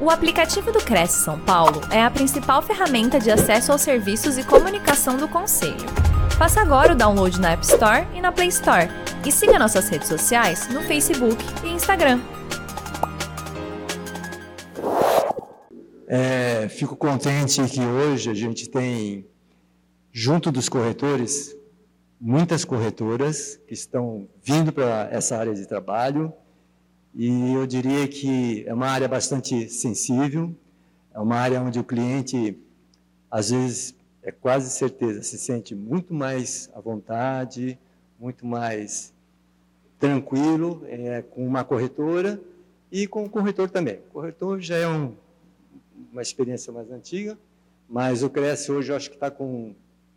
O aplicativo do Cresce São Paulo é a principal ferramenta de acesso aos serviços e comunicação do Conselho. Faça agora o download na App Store e na Play Store. E siga nossas redes sociais no Facebook e Instagram. É, fico contente que hoje a gente tem, junto dos corretores, muitas corretoras que estão vindo para essa área de trabalho e eu diria que é uma área bastante sensível, é uma área onde o cliente, às vezes, é quase certeza, se sente muito mais à vontade, muito mais tranquilo é, com uma corretora e com o corretor também. O corretor já é um, uma experiência mais antiga, mas o Cresce hoje eu acho que está com,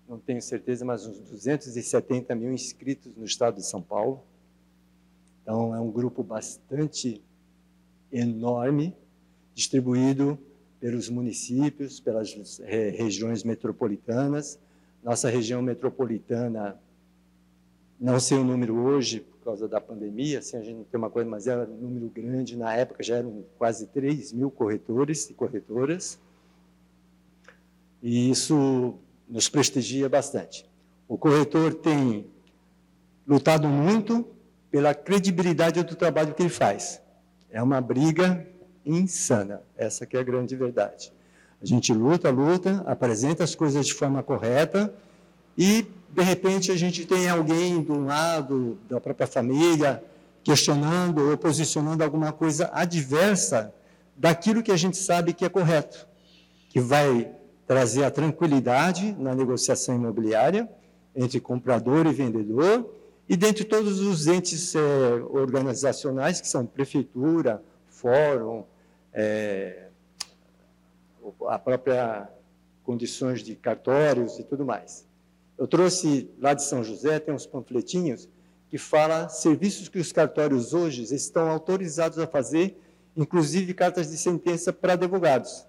não tenho certeza, mas uns 270 mil inscritos no estado de São Paulo. Então, é um grupo bastante enorme, distribuído pelos municípios, pelas regiões metropolitanas. Nossa região metropolitana, não sei o número hoje, por causa da pandemia, assim, a gente não tem uma coisa, mas era um número grande. Na época já eram quase 3 mil corretores e corretoras. E isso nos prestigia bastante. O corretor tem lutado muito pela credibilidade do trabalho que ele faz. É uma briga insana, essa que é a grande verdade. A gente luta, luta, apresenta as coisas de forma correta e, de repente, a gente tem alguém do lado da própria família questionando ou posicionando alguma coisa adversa daquilo que a gente sabe que é correto, que vai trazer a tranquilidade na negociação imobiliária entre comprador e vendedor e dentre todos os entes é, organizacionais, que são prefeitura, fórum, é, a própria condições de cartórios e tudo mais. Eu trouxe lá de São José, tem uns panfletinhos que fala serviços que os cartórios hoje estão autorizados a fazer, inclusive cartas de sentença para advogados.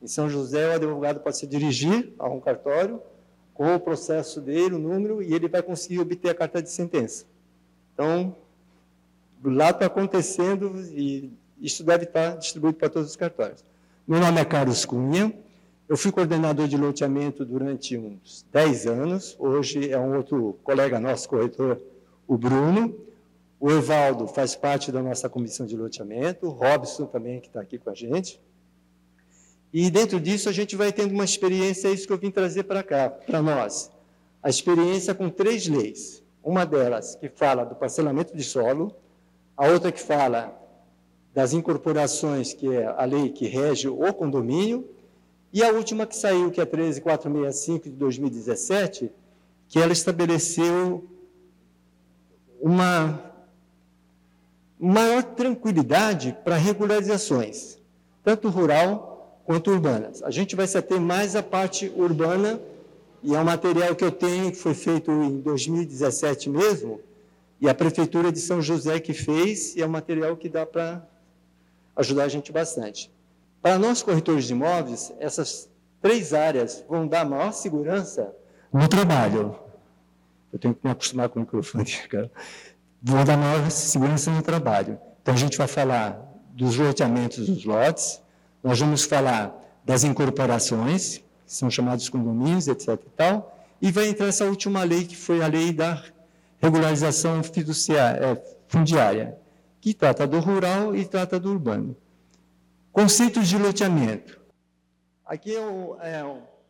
Em São José, o advogado pode se dirigir a um cartório com o processo dele, o número, e ele vai conseguir obter a carta de sentença. Então, lá está acontecendo e isso deve estar distribuído para todos os cartórios. Meu nome é Carlos Cunha, eu fui coordenador de loteamento durante uns 10 anos, hoje é um outro colega nosso, corretor, o Bruno, o Evaldo faz parte da nossa comissão de loteamento, o Robson também, que está aqui com a gente, e dentro disso a gente vai tendo uma experiência, é isso que eu vim trazer para cá, para nós. A experiência com três leis. Uma delas que fala do parcelamento de solo, a outra que fala das incorporações, que é a lei que rege o condomínio, e a última que saiu, que é a 13465 de 2017, que ela estabeleceu uma maior tranquilidade para regularizações, tanto rural quanto urbanas. A gente vai se ater mais à parte urbana, e é um material que eu tenho, que foi feito em 2017 mesmo, e a Prefeitura de São José que fez, e é um material que dá para ajudar a gente bastante. Para nós, corretores de imóveis, essas três áreas vão dar maior segurança no trabalho. Eu tenho que me acostumar com o microfone, cara. Vão dar maior segurança no trabalho. Então, a gente vai falar dos loteamentos dos lotes, nós vamos falar das incorporações, que são chamados condomínios, etc. e tal, e vai entrar essa última lei, que foi a lei da regularização fiduciária, é, fundiária, que trata do rural e trata do urbano. Conceitos de loteamento. Aqui é um, é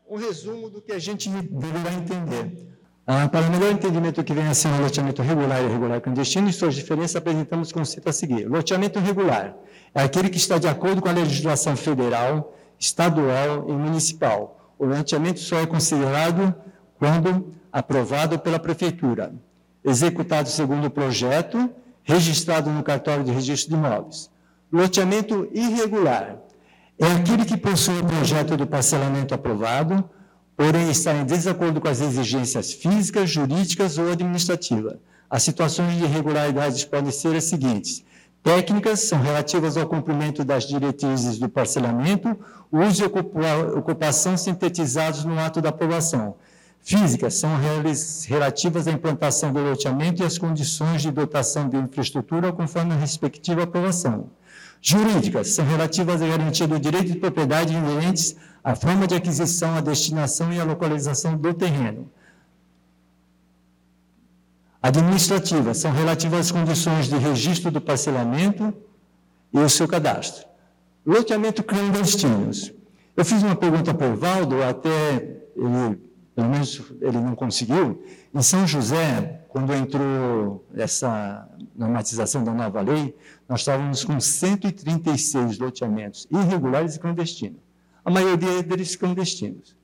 um resumo do que a gente deverá entender. Ah, para melhor entendimento que vem a ser o loteamento regular e irregular clandestino e suas diferenças, apresentamos o conceito a seguir. Loteamento regular é aquele que está de acordo com a legislação federal, estadual e municipal. O loteamento só é considerado quando aprovado pela prefeitura, executado segundo o projeto, registrado no cartório de registro de imóveis. Loteamento irregular é aquele que possui o projeto do parcelamento aprovado, porém está em desacordo com as exigências físicas, jurídicas ou administrativas. As situações de irregularidades podem ser as seguintes: técnicas são relativas ao cumprimento das diretrizes do parcelamento, uso e ocupação sintetizados no ato da aprovação. Físicas são relativas à implantação do loteamento e às condições de dotação de infraestrutura conforme a respectiva aprovação. Jurídicas são relativas à garantia do direito de propriedade inerentes à forma de aquisição, à destinação e à localização do terreno. Administrativas são relativas às condições de registro do parcelamento e o seu cadastro. Loteamento clandestinos. Eu fiz uma pergunta para o Valdo, até ele, pelo menos ele não conseguiu. Em São José, quando entrou essa normatização da nova lei, nós estávamos com 136 loteamentos irregulares e clandestinos. A maioria deles clandestinos.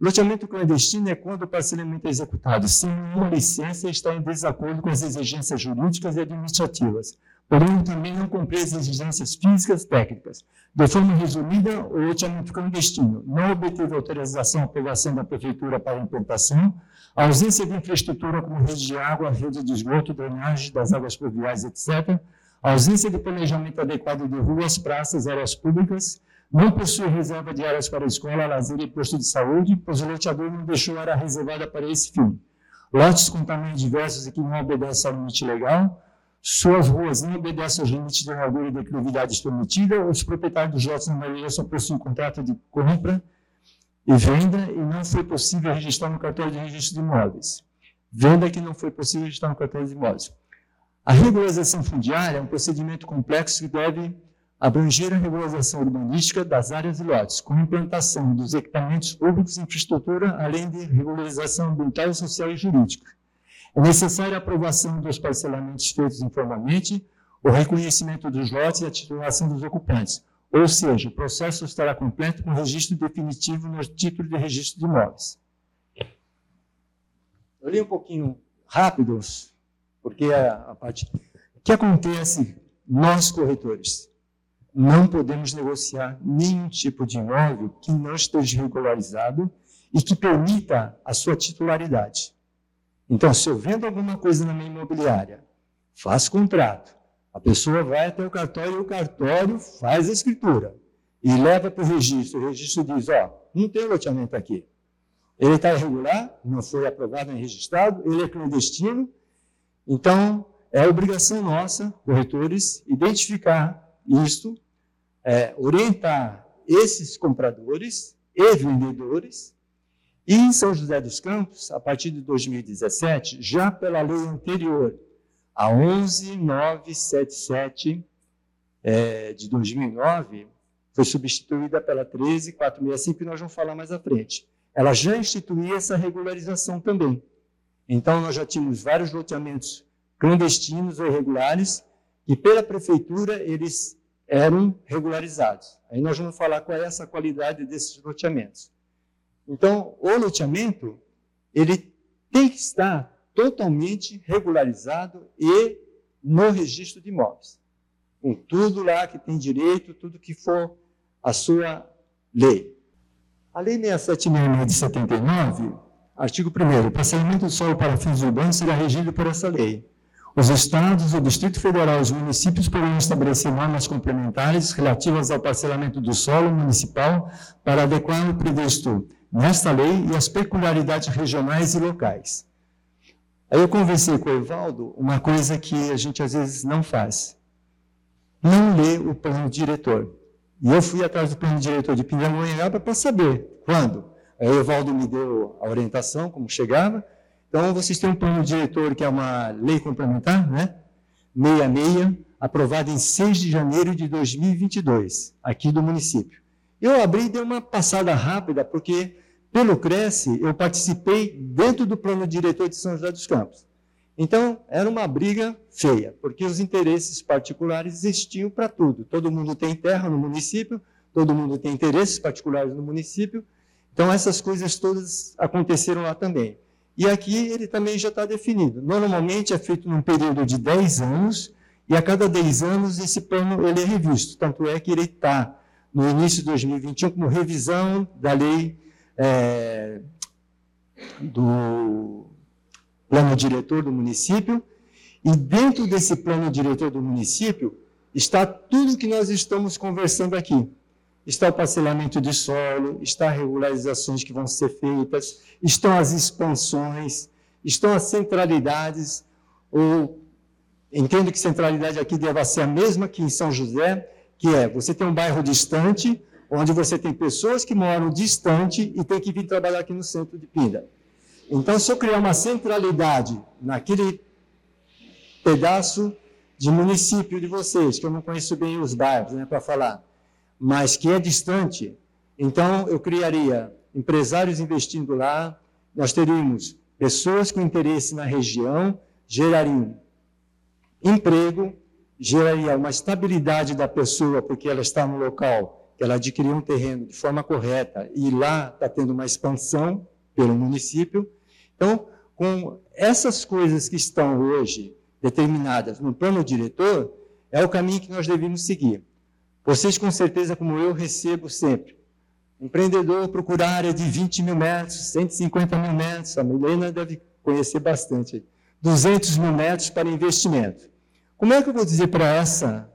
Loteamento clandestino é quando o parcelamento é executado sem nenhuma licença e está em desacordo com as exigências jurídicas e administrativas, porém também não cumprir as exigências físicas e técnicas. De forma resumida, o loteamento clandestino não obteve autorização ou aprovação da prefeitura para implantação, a ausência de infraestrutura como rede de água, rede de esgoto, drenagem das águas pluviais, etc., a ausência de planejamento adequado de ruas, praças, áreas públicas, não possui reserva de áreas para escola, lazer e posto de saúde, pois o loteador não deixou área reservada para esse fim. Lotes com tamanhos diversos e que não obedecem ao limite legal, suas ruas não obedecem aos limites de largura e declividades permitida, os proprietários dos lotes, na maioria, só possuem contrato de compra e venda e não foi possível registrar no cartório de registro de imóveis. Venda que não foi possível registrar no cartório de imóveis. A regularização fundiária é um procedimento complexo que deve abranger a regularização urbanística das áreas e lotes, com implantação dos equipamentos públicos e infraestrutura, além de regularização ambiental, social e jurídica. É necessária a aprovação dos parcelamentos feitos informalmente, o reconhecimento dos lotes e a titulação dos ocupantes, ou seja, o processo estará completo com registro definitivo no título de registro de imóveis. Eu li um pouquinho rápido, porque a, a parte. O que acontece, nós corretores? Não podemos negociar nenhum tipo de imóvel que não esteja regularizado e que permita a sua titularidade. Então, se eu vendo alguma coisa na minha imobiliária, faço contrato, a pessoa vai até o cartório e o cartório faz a escritura e leva para o registro. O registro diz: ó, não tem loteamento aqui. Ele está irregular, não foi aprovado nem registrado, ele é clandestino. Então, é obrigação nossa, corretores, identificar isto, é, orientar esses compradores e vendedores. E em São José dos Campos, a partir de 2017, já pela lei anterior, a 11977 é, de 2009, foi substituída pela 13465, que nós vamos falar mais à frente. Ela já instituía essa regularização também. Então, nós já tínhamos vários loteamentos clandestinos ou irregulares, e pela prefeitura eles eram regularizados. Aí nós vamos falar qual é essa qualidade desses loteamentos. Então, o loteamento, ele tem que estar totalmente regularizado e no registro de imóveis. Com tudo lá que tem direito, tudo que for a sua lei. A Lei 6766 de 79, artigo 1 o parcelamento do solo para fins urbanos será regido por essa lei. Os estados, o Distrito Federal e os municípios poderão estabelecer normas complementares relativas ao parcelamento do solo municipal para adequar o previsto nesta lei e as peculiaridades regionais e locais. Aí eu conversei com o Evaldo uma coisa que a gente às vezes não faz. Não lê o plano diretor. E eu fui atrás do plano diretor de Pindamonhangaba para saber quando. Aí o Evaldo me deu a orientação, como chegava, então, vocês têm um plano diretor que é uma lei complementar, né? 66, aprovada em 6 de janeiro de 2022, aqui do município. Eu abri e dei uma passada rápida, porque pelo Cresce eu participei dentro do plano diretor de São José dos Campos. Então, era uma briga feia, porque os interesses particulares existiam para tudo. Todo mundo tem terra no município, todo mundo tem interesses particulares no município. Então, essas coisas todas aconteceram lá também. E aqui ele também já está definido. Normalmente é feito num período de 10 anos, e a cada 10 anos esse plano ele é revisto. Tanto é que ele está no início de 2021 como revisão da lei é, do plano diretor do município, e dentro desse plano diretor do município está tudo que nós estamos conversando aqui está o parcelamento de solo, está regularizações que vão ser feitas, estão as expansões, estão as centralidades, ou entendo que centralidade aqui deva ser a mesma que em São José, que é, você tem um bairro distante, onde você tem pessoas que moram distante e tem que vir trabalhar aqui no centro de Pinda. Então, se eu criar uma centralidade naquele pedaço de município de vocês, que eu não conheço bem os bairros, né, para falar, mas que é distante, então eu criaria empresários investindo lá, nós teríamos pessoas com interesse na região, gerariam emprego, geraria uma estabilidade da pessoa, porque ela está no local, ela adquiriu um terreno de forma correta e lá está tendo uma expansão pelo município. Então, com essas coisas que estão hoje determinadas no plano diretor, é o caminho que nós devemos seguir. Vocês, com certeza, como eu, recebo sempre. Empreendedor procura área de 20 mil metros, 150 mil metros, a Milena deve conhecer bastante. 200 mil metros para investimento. Como é que eu vou dizer para essa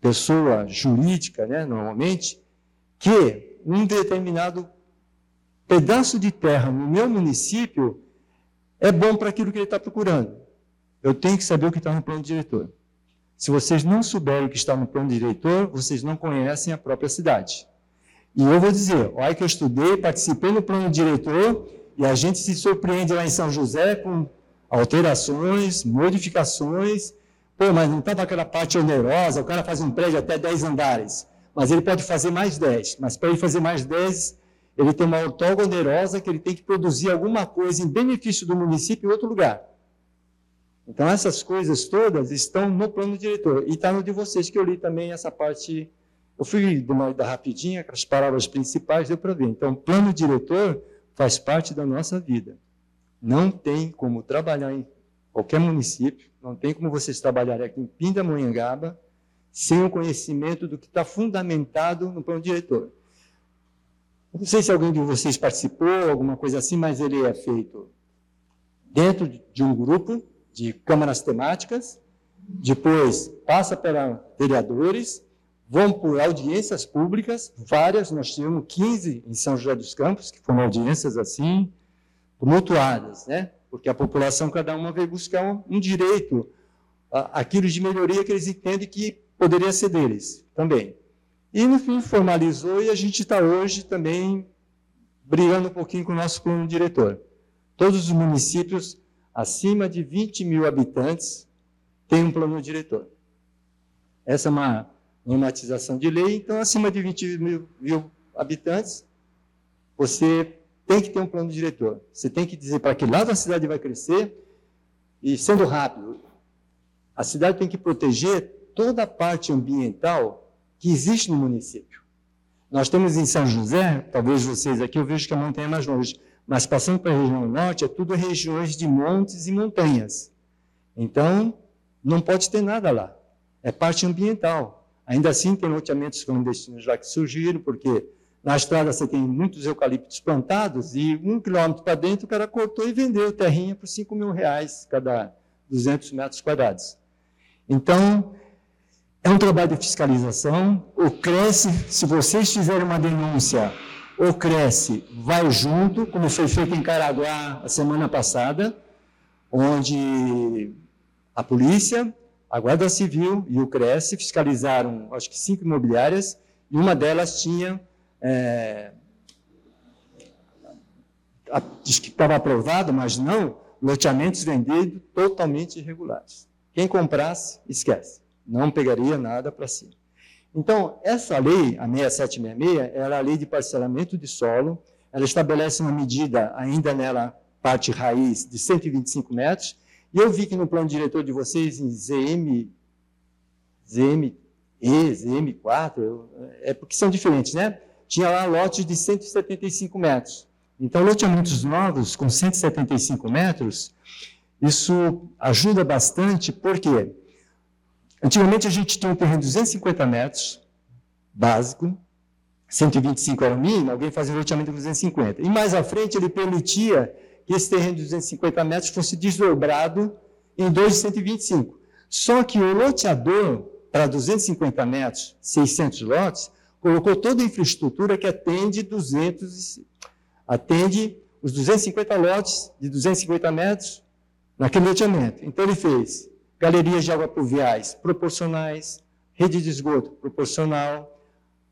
pessoa jurídica, né, normalmente, que um determinado pedaço de terra no meu município é bom para aquilo que ele está procurando? Eu tenho que saber o que está no plano diretor. Se vocês não souberem o que está no plano diretor, vocês não conhecem a própria cidade. E eu vou dizer, olha que eu estudei, participei no plano diretor, e a gente se surpreende lá em São José com alterações, modificações. Pô, mas não estava aquela parte onerosa, o cara faz um prédio até 10 andares, mas ele pode fazer mais 10. Mas para ele fazer mais 10, ele tem uma outorga onerosa que ele tem que produzir alguma coisa em benefício do município em outro lugar. Então, essas coisas todas estão no plano diretor. E está no de vocês, que eu li também essa parte. Eu fui de uma ida rapidinha, as palavras principais, deu para ver. Então, plano diretor faz parte da nossa vida. Não tem como trabalhar em qualquer município, não tem como vocês trabalharem aqui em Pindamonhangaba sem o conhecimento do que está fundamentado no plano diretor. Não sei se alguém de vocês participou, alguma coisa assim, mas ele é feito dentro de um grupo de câmaras temáticas, depois passa para vereadores, vão por audiências públicas, várias, nós tivemos 15 em São José dos Campos, que foram audiências assim, tumultuadas, né? Porque a população, cada uma veio buscar um, um direito, aquilo de melhoria que eles entendem que poderia ser deles também. E, no fim, formalizou e a gente está hoje também brigando um pouquinho com o nosso plano diretor. Todos os municípios acima de 20 mil habitantes tem um plano diretor. Essa é uma normatização de lei, então, acima de 20 mil, mil habitantes, você tem que ter um plano diretor. Você tem que dizer para que lado a cidade vai crescer, e sendo rápido, a cidade tem que proteger toda a parte ambiental que existe no município. Nós temos em São José, talvez vocês aqui, eu vejo que a montanha é mais longe, mas passando para a região norte, é tudo regiões de montes e montanhas. Então, não pode ter nada lá. É parte ambiental. Ainda assim, tem loteamentos clandestinos já que surgiram, porque na estrada você tem muitos eucaliptos plantados e um quilômetro para dentro o cara cortou e vendeu terrinha por 5 mil reais cada 200 metros quadrados. Então, é um trabalho de fiscalização. O Cresce, se vocês fizerem uma denúncia o Cresce vai junto, como foi feito em Caraguá a semana passada, onde a polícia, a Guarda Civil e o Cresce fiscalizaram, acho que cinco imobiliárias, e uma delas tinha, é, diz que estava aprovado, mas não, loteamentos vendidos totalmente irregulares. Quem comprasse, esquece, não pegaria nada para si. Então, essa lei, a 6766, era a lei de parcelamento de solo, ela estabelece uma medida ainda nela, parte raiz, de 125 metros, e eu vi que no plano diretor de vocês, em ZM, ZM, E, ZM4, é porque são diferentes, né? Tinha lá lotes de 175 metros. Então, loteamentos novos com 175 metros, isso ajuda bastante, por quê? Antigamente a gente tinha um terreno de 250 metros, básico, 125 era o mínimo, alguém fazia um loteamento de 250. E mais à frente ele permitia que esse terreno de 250 metros fosse desdobrado em dois de 125. Só que o loteador, para 250 metros, 600 lotes, colocou toda a infraestrutura que atende 200, atende os 250 lotes de 250 metros naquele loteamento. Então ele fez galerias de água pluviais proporcionais, rede de esgoto proporcional,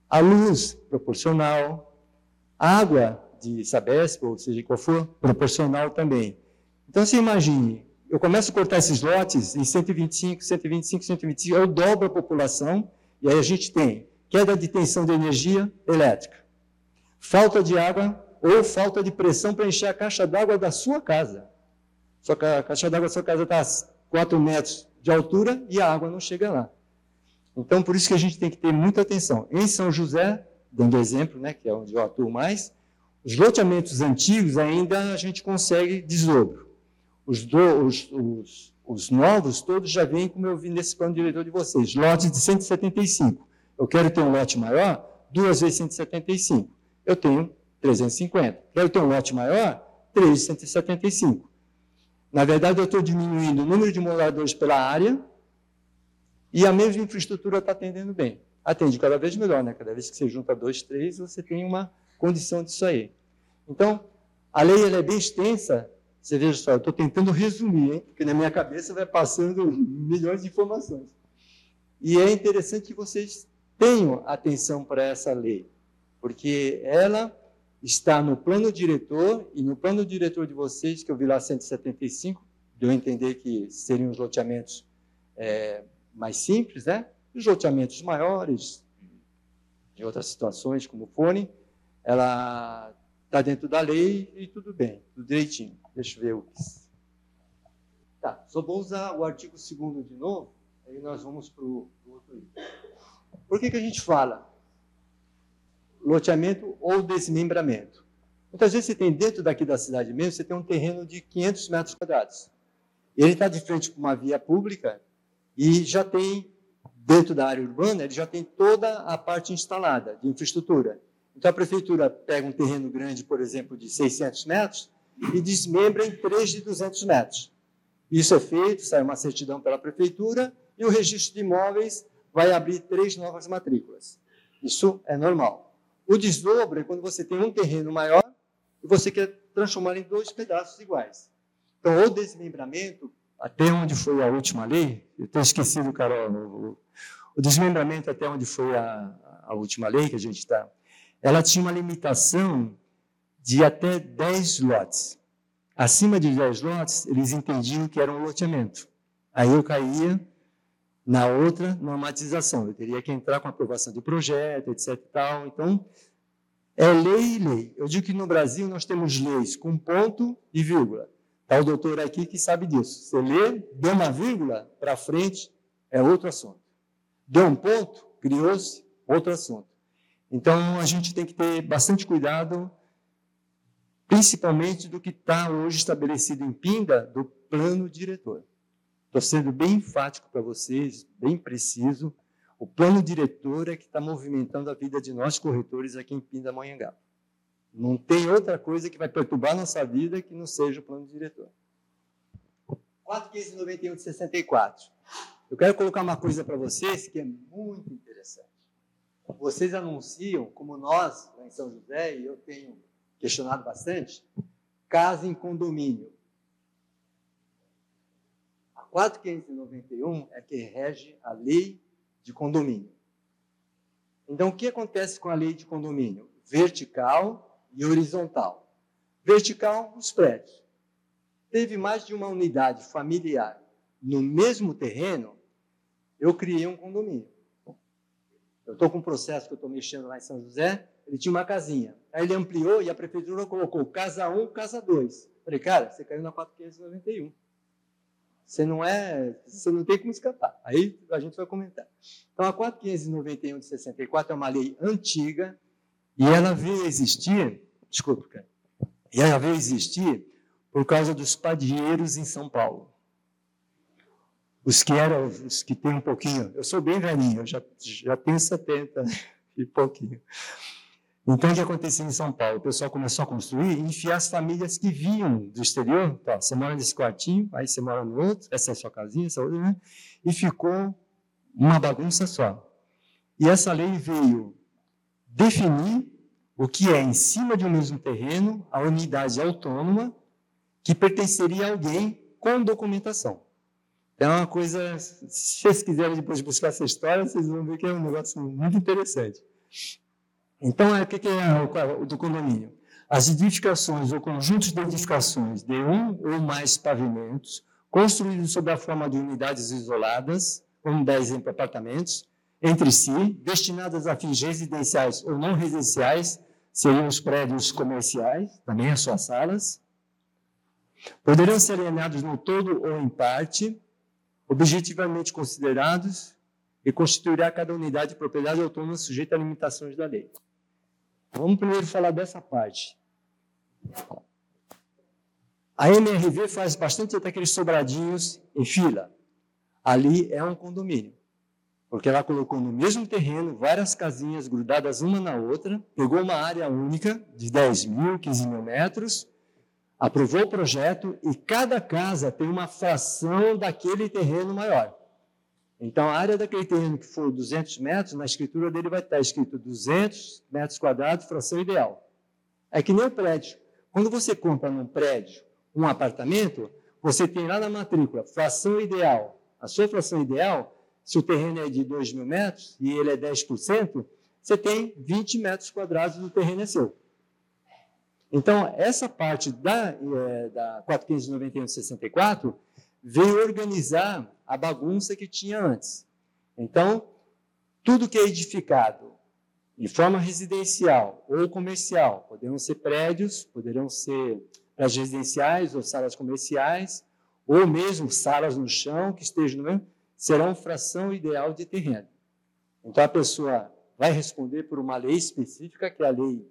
a luz proporcional, água de Sabesp, ou seja, qual for, proporcional também. Então, você imagine, eu começo a cortar esses lotes em 125, 125, 125, eu dobro a população, e aí a gente tem queda de tensão de energia elétrica, falta de água ou falta de pressão para encher a caixa d'água da sua casa. Que a caixa d'água da sua casa está a 4 metros de altura e a água não chega lá. Então, por isso que a gente tem que ter muita atenção. Em São José, dando exemplo, né, que é onde eu atuo mais, os loteamentos antigos ainda a gente consegue desdobro. Os, do, os, os, os novos todos já vêm, como eu vi nesse plano diretor de vocês, lotes de 175. Eu quero ter um lote maior, duas vezes 175. Eu tenho 350. Quero ter um lote maior, 3 de 175. Na verdade, eu estou diminuindo o número de moradores pela área e a mesma infraestrutura está atendendo bem. Atende cada vez melhor, né? Cada vez que você junta dois, três, você tem uma condição disso aí. Então, a lei é bem extensa. Você veja só, eu estou tentando resumir, hein? porque na minha cabeça vai passando milhões de informações. E é interessante que vocês tenham atenção para essa lei, porque ela está no plano diretor, e no plano diretor de vocês, que eu vi lá 175, deu a entender que seriam os loteamentos é, mais simples, né? Os loteamentos maiores, de outras situações, como fone, ela está dentro da lei e tudo bem, tudo direitinho. Deixa eu ver o que. Tá, só vou usar o artigo 2 de novo, aí nós vamos para o outro item. Por que, que a gente fala loteamento ou desmembramento? Muitas vezes você tem dentro daqui da cidade mesmo, você tem um terreno de 500 metros quadrados. Ele está de frente com uma via pública e já tem, dentro da área urbana, ele já tem toda a parte instalada de infraestrutura. Então, a prefeitura pega um terreno grande, por exemplo, de 600 metros e desmembra em 3 de 200 metros. Isso é feito, sai uma certidão pela prefeitura e o registro de imóveis vai abrir três novas matrículas. Isso é normal. O desdobro é quando você tem um terreno maior e você quer transformar em dois pedaços iguais. Então, o desmembramento, até onde foi a última lei, eu estou esquecido, Carol, o, o desmembramento até onde foi a, a última lei que a gente está, ela tinha uma limitação de até 10 lotes. Acima de 10 lotes, eles entendiam que era um loteamento. Aí eu caía na outra normatização. Eu teria que entrar com aprovação de projeto, etc. Tal. Então, é lei e lei. Eu digo que no Brasil nós temos leis com ponto e vírgula. Está o doutor aqui que sabe disso. Você lê, deu uma vírgula para frente, é outro assunto. Deu um ponto, criou-se outro assunto. Então, a gente tem que ter bastante cuidado, principalmente do que está hoje estabelecido em Pinda, do plano diretor. Estou sendo bem enfático para vocês, bem preciso. O plano diretor é que está movimentando a vida de nós corretores aqui em Pindamonhangaba. Não tem outra coisa que vai perturbar nossa vida que não seja o plano diretor. 4.591 de 64. Eu quero colocar uma coisa para vocês que é muito interessante. Vocês anunciam, como nós, lá em São José, e eu tenho questionado bastante, casa em condomínio. 4591 é que rege a lei de condomínio. Então, o que acontece com a lei de condomínio? Vertical e horizontal. Vertical, os prédios. Teve mais de uma unidade familiar no mesmo terreno, eu criei um condomínio. Eu estou com um processo que eu estou mexendo lá em São José, ele tinha uma casinha. Aí ele ampliou e a prefeitura colocou casa 1, casa 2. Falei, cara, você caiu na 4591. Você não é, você não tem como escapar. Aí a gente vai comentar. Então a 4591 de 64 é uma lei antiga e ela veio existir, desculpa, cara, e ela veio existir por causa dos padeiros em São Paulo. Os que eram, os que têm um pouquinho, eu sou bem velhinho, eu já, já tenho 70 e pouquinho. Então, o que aconteceu em São Paulo? O pessoal começou a construir e enfiar as famílias que vinham do exterior. Tá, você mora nesse quartinho, aí você mora no outro, essa é a sua casinha, essa outra, né? E ficou uma bagunça só. E essa lei veio definir o que é, em cima de um mesmo terreno, a unidade autônoma que pertenceria a alguém com documentação. É uma coisa, se vocês quiserem depois buscar essa história, vocês vão ver que é um negócio muito interessante. Então, o que é o do condomínio? As edificações ou conjuntos de edificações de um ou mais pavimentos, construídos sob a forma de unidades isoladas, como dar exemplo apartamentos, entre si, destinadas a fins residenciais ou não residenciais, seriam os prédios comerciais, também as suas salas. Poderão ser alienados no todo ou em parte, objetivamente considerados, e constituirá cada unidade de propriedade autônoma sujeita a limitações da lei. Vamos primeiro falar dessa parte. A MRV faz bastante até aqueles sobradinhos em fila. Ali é um condomínio. Porque ela colocou no mesmo terreno várias casinhas grudadas uma na outra, pegou uma área única de 10 mil, 15 mil metros, aprovou o projeto e cada casa tem uma fração daquele terreno maior. Então, a área daquele terreno que for 200 metros, na escritura dele vai estar escrito 200 metros quadrados, fração ideal. É que nem o prédio. Quando você compra num prédio um apartamento, você tem lá na matrícula fração ideal. A sua fração ideal, se o terreno é de 2 mil metros e ele é 10%, você tem 20 metros quadrados do terreno é seu. Então, essa parte da, é, da 4.591.64 veio organizar a bagunça que tinha antes. Então, tudo que é edificado de forma residencial ou comercial, poderão ser prédios, poderão ser prédios residenciais ou salas comerciais, ou mesmo salas no chão que estejam no mesmo, serão fração ideal de terreno. Então, a pessoa vai responder por uma lei específica, que é a Lei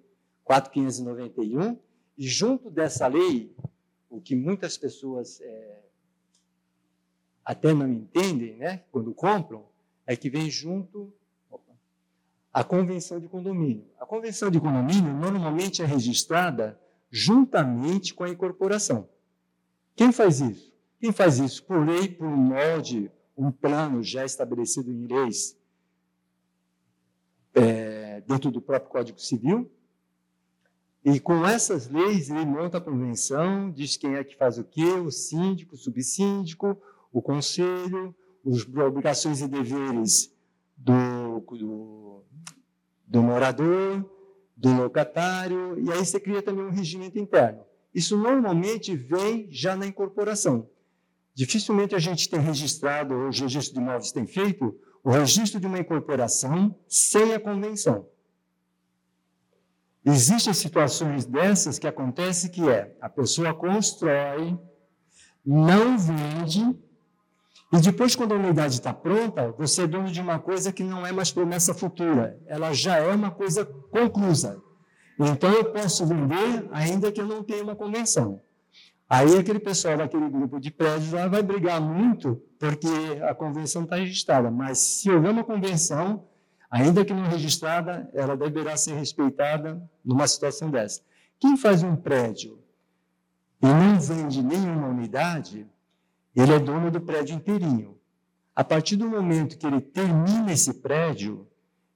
4.591, e junto dessa lei, o que muitas pessoas é, até não entendem, né, quando compram, é que vem junto a convenção de condomínio. A convenção de condomínio normalmente é registrada juntamente com a incorporação. Quem faz isso? Quem faz isso? Por lei, por um molde, um plano já estabelecido em leis é, dentro do próprio Código Civil. E com essas leis, ele monta a convenção, diz quem é que faz o quê, o síndico, o subsíndico, o conselho, as obrigações e deveres do, do, do morador, do locatário, e aí você cria também um regimento interno. Isso normalmente vem já na incorporação. Dificilmente a gente tem registrado, ou os registros de imóveis têm feito, o registro de uma incorporação sem a convenção. Existem situações dessas que acontece que é a pessoa constrói, não vende e depois, quando a unidade está pronta, você é dono de uma coisa que não é mais promessa futura, ela já é uma coisa conclusa. Então, eu posso vender ainda que eu não tenha uma convenção. Aí, aquele pessoal daquele grupo de prédios lá vai brigar muito porque a convenção está registrada. Mas, se houver uma convenção, ainda que não registrada, ela deverá ser respeitada numa situação dessa. Quem faz um prédio e não vende nenhuma unidade, ele é dono do prédio inteirinho. A partir do momento que ele termina esse prédio,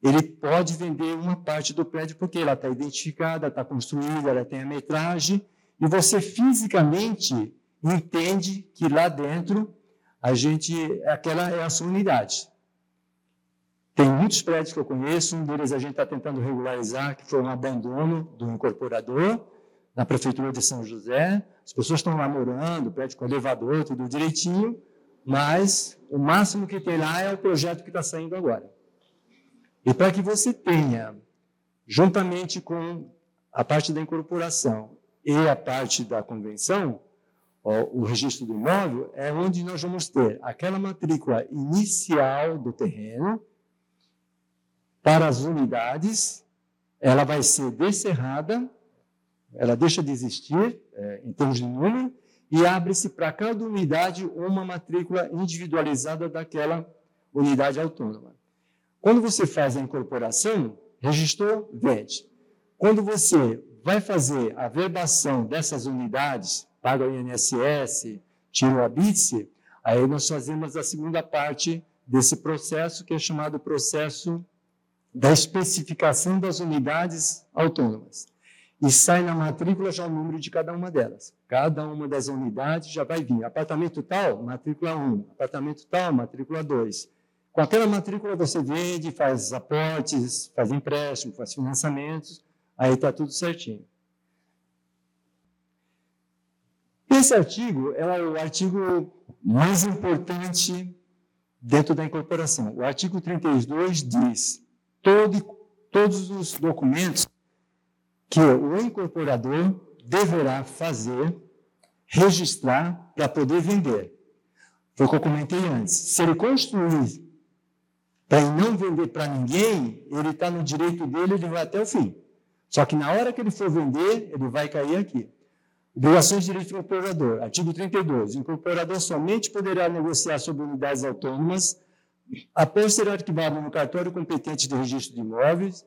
ele pode vender uma parte do prédio porque ela está identificada, está construída, ela tem a metragem, e você fisicamente entende que lá dentro a gente, aquela é a sua unidade. Tem muitos prédios que eu conheço, um deles a gente está tentando regularizar, que foi um abandono do incorporador, na prefeitura de São José. As pessoas estão lá morando, prédio com elevador, tudo direitinho, mas o máximo que tem lá é o projeto que está saindo agora. E para que você tenha, juntamente com a parte da incorporação e a parte da convenção, ó, o registro do imóvel, é onde nós vamos ter aquela matrícula inicial do terreno para as unidades, ela vai ser descerrada ela deixa de existir é, em termos de número e abre-se para cada unidade uma matrícula individualizada daquela unidade autônoma. Quando você faz a incorporação, registrou, vende. Quando você vai fazer a verbação dessas unidades, paga o INSS, tira o ABITSE, aí nós fazemos a segunda parte desse processo, que é chamado processo da especificação das unidades autônomas. E sai na matrícula já o número de cada uma delas. Cada uma das unidades já vai vir. Apartamento tal, matrícula 1. Apartamento tal, matrícula 2. Com aquela matrícula você vende, faz aportes, faz empréstimo, faz financiamentos, aí está tudo certinho. Esse artigo é o artigo mais importante dentro da incorporação. O artigo 32 diz: todo, todos os documentos que o incorporador deverá fazer, registrar para poder vender. Foi o que eu comentei antes. Se ele construir para não vender para ninguém, ele está no direito dele, ele vai até o fim. Só que na hora que ele for vender, ele vai cair aqui. Obrigações de direito do incorporador. Artigo 32. O incorporador somente poderá negociar sobre unidades autônomas após ser arquivado no cartório competente de registro de imóveis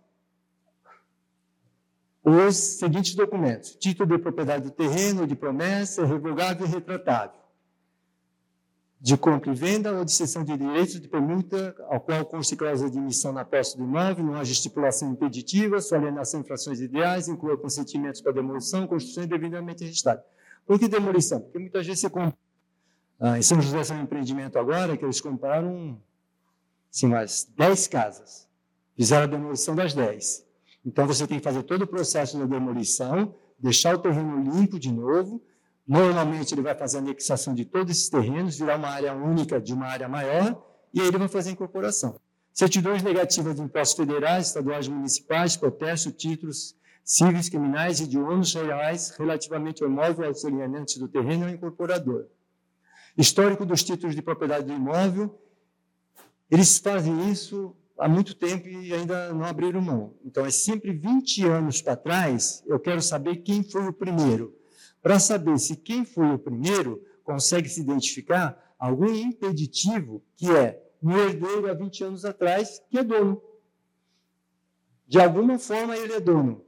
os seguintes documentos: título de propriedade do terreno, de promessa, revogável e retratável. De compra e venda ou de cessão de direitos de permuta, ao qual conste cláusula de emissão na posse do imóvel, não haja estipulação impeditiva, sua alienação em frações ideais, inclua consentimentos para demolição, construção devidamente registrada. Por que demolição? Porque muitas vezes você compra. Ah, em São José é um empreendimento agora que eles compraram assim, umas 10 casas. Fizeram a demolição das 10. Então você tem que fazer todo o processo da demolição, deixar o terreno limpo de novo. Normalmente ele vai fazer a anexação de todos esses terrenos, virar uma área única de uma área maior, e aí ele vai fazer a incorporação. Certidões negativas de impostos federais, estaduais municipais, protesto, títulos cíveis, criminais e de ônus reais relativamente ao imóvel, aos alienantes do terreno e ao incorporador. Histórico dos títulos de propriedade do imóvel. Eles fazem isso há muito tempo e ainda não abriram mão. Então, é sempre 20 anos para trás, eu quero saber quem foi o primeiro. Para saber se quem foi o primeiro consegue se identificar algum impeditivo que é um herdeiro há 20 anos atrás que é dono. De alguma forma ele é dono.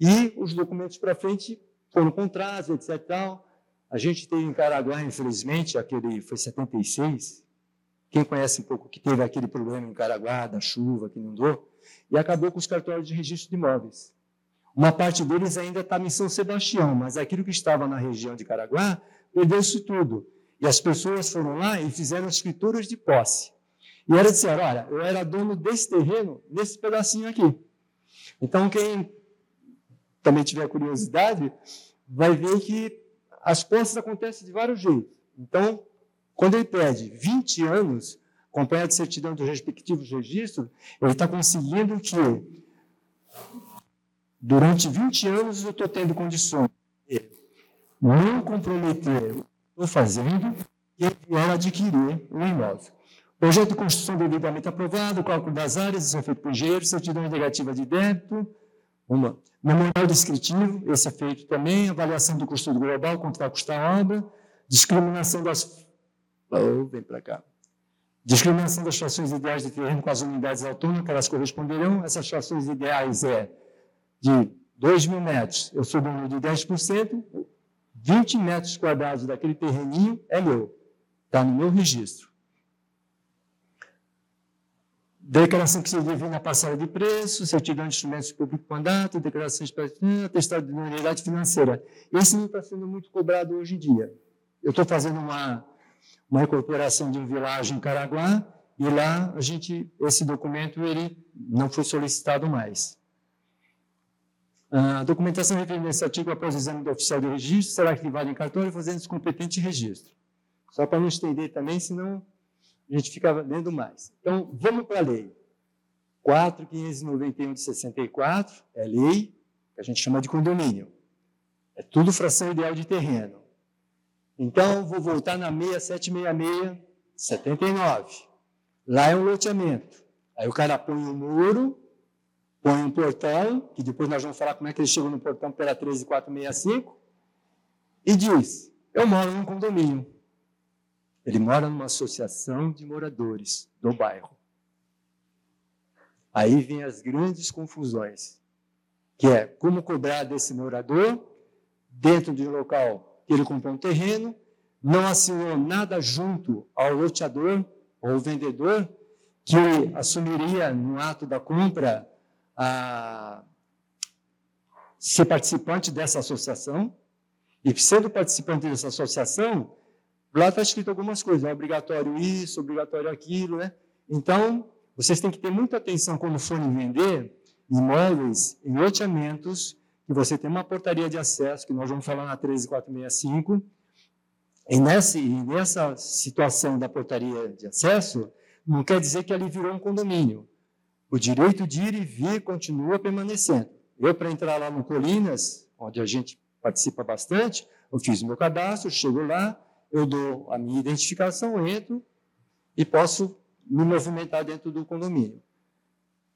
E os documentos para frente foram contratos, etc. Tal. A gente teve em Caraguá, infelizmente, aquele foi 76, quem conhece um pouco que teve aquele problema em Caraguá, da chuva que inundou, e acabou com os cartórios de registro de imóveis. Uma parte deles ainda está em São Sebastião, mas aquilo que estava na região de Caraguá perdeu-se tudo. E as pessoas foram lá e fizeram escrituras de posse. E era dizer, olha, eu era dono desse terreno, nesse pedacinho aqui. Então, quem também tiver curiosidade, vai ver que as posses acontecem de vários jeitos. Então, quando ele pede 20 anos, acompanhado de certidão dos respectivos registros, ele está conseguindo que, durante 20 anos, eu estou tendo condições de não comprometer o que estou fazendo e vier adquirir o imóvel. Projeto de construção devidamente aprovado, cálculo das áreas, isso é feito por engenheiro, certidão negativa de débito, uma. Memorial descritivo, esse é feito também, avaliação do custo global, quanto vai custar a obra, discriminação das Vem para cá. Discriminação das frações ideais de terreno com as unidades autônomas, que elas corresponderão. Essas frações ideais é de 2 mil metros, eu sou dono de 10%, 20 metros quadrados daquele terreninho é meu, está no meu registro. Declaração que se deve na parcela de preço, certidão de instrumentos públicos mandato, declaração de atestado de unidade financeira. Esse não está sendo muito cobrado hoje em dia. Eu estou fazendo uma uma incorporação de um vilarejo em Caraguá, e lá a gente, esse documento ele não foi solicitado mais. A documentação referente a esse artigo após o exame do oficial de registro será arquivada em cartório fazendo competente registro. Só para não estender também, senão a gente fica lendo mais. Então, vamos para a lei. 4.591 de 64 é lei que a gente chama de condomínio. É tudo fração ideal de terreno. Então, vou voltar na 6766, 79. Lá é um loteamento. Aí o cara põe um muro, põe um portão, que depois nós vamos falar como é que ele chegou no portão pela 13465, e diz: Eu moro num condomínio. Ele mora numa associação de moradores do bairro. Aí vem as grandes confusões, que é como cobrar desse morador dentro de um local ele comprou um terreno, não assinou nada junto ao loteador ou vendedor, que assumiria no ato da compra a, ser participante dessa associação, e sendo participante dessa associação, lá está escrito algumas coisas, é obrigatório isso, obrigatório aquilo, né? Então, vocês têm que ter muita atenção quando forem vender imóveis em loteamentos, que você tem uma portaria de acesso, que nós vamos falar na 13465, e nessa, e nessa situação da portaria de acesso, não quer dizer que ali virou um condomínio. O direito de ir e vir continua permanecendo. Eu, para entrar lá no Colinas, onde a gente participa bastante, eu fiz o meu cadastro, chego lá, eu dou a minha identificação, entro e posso me movimentar dentro do condomínio.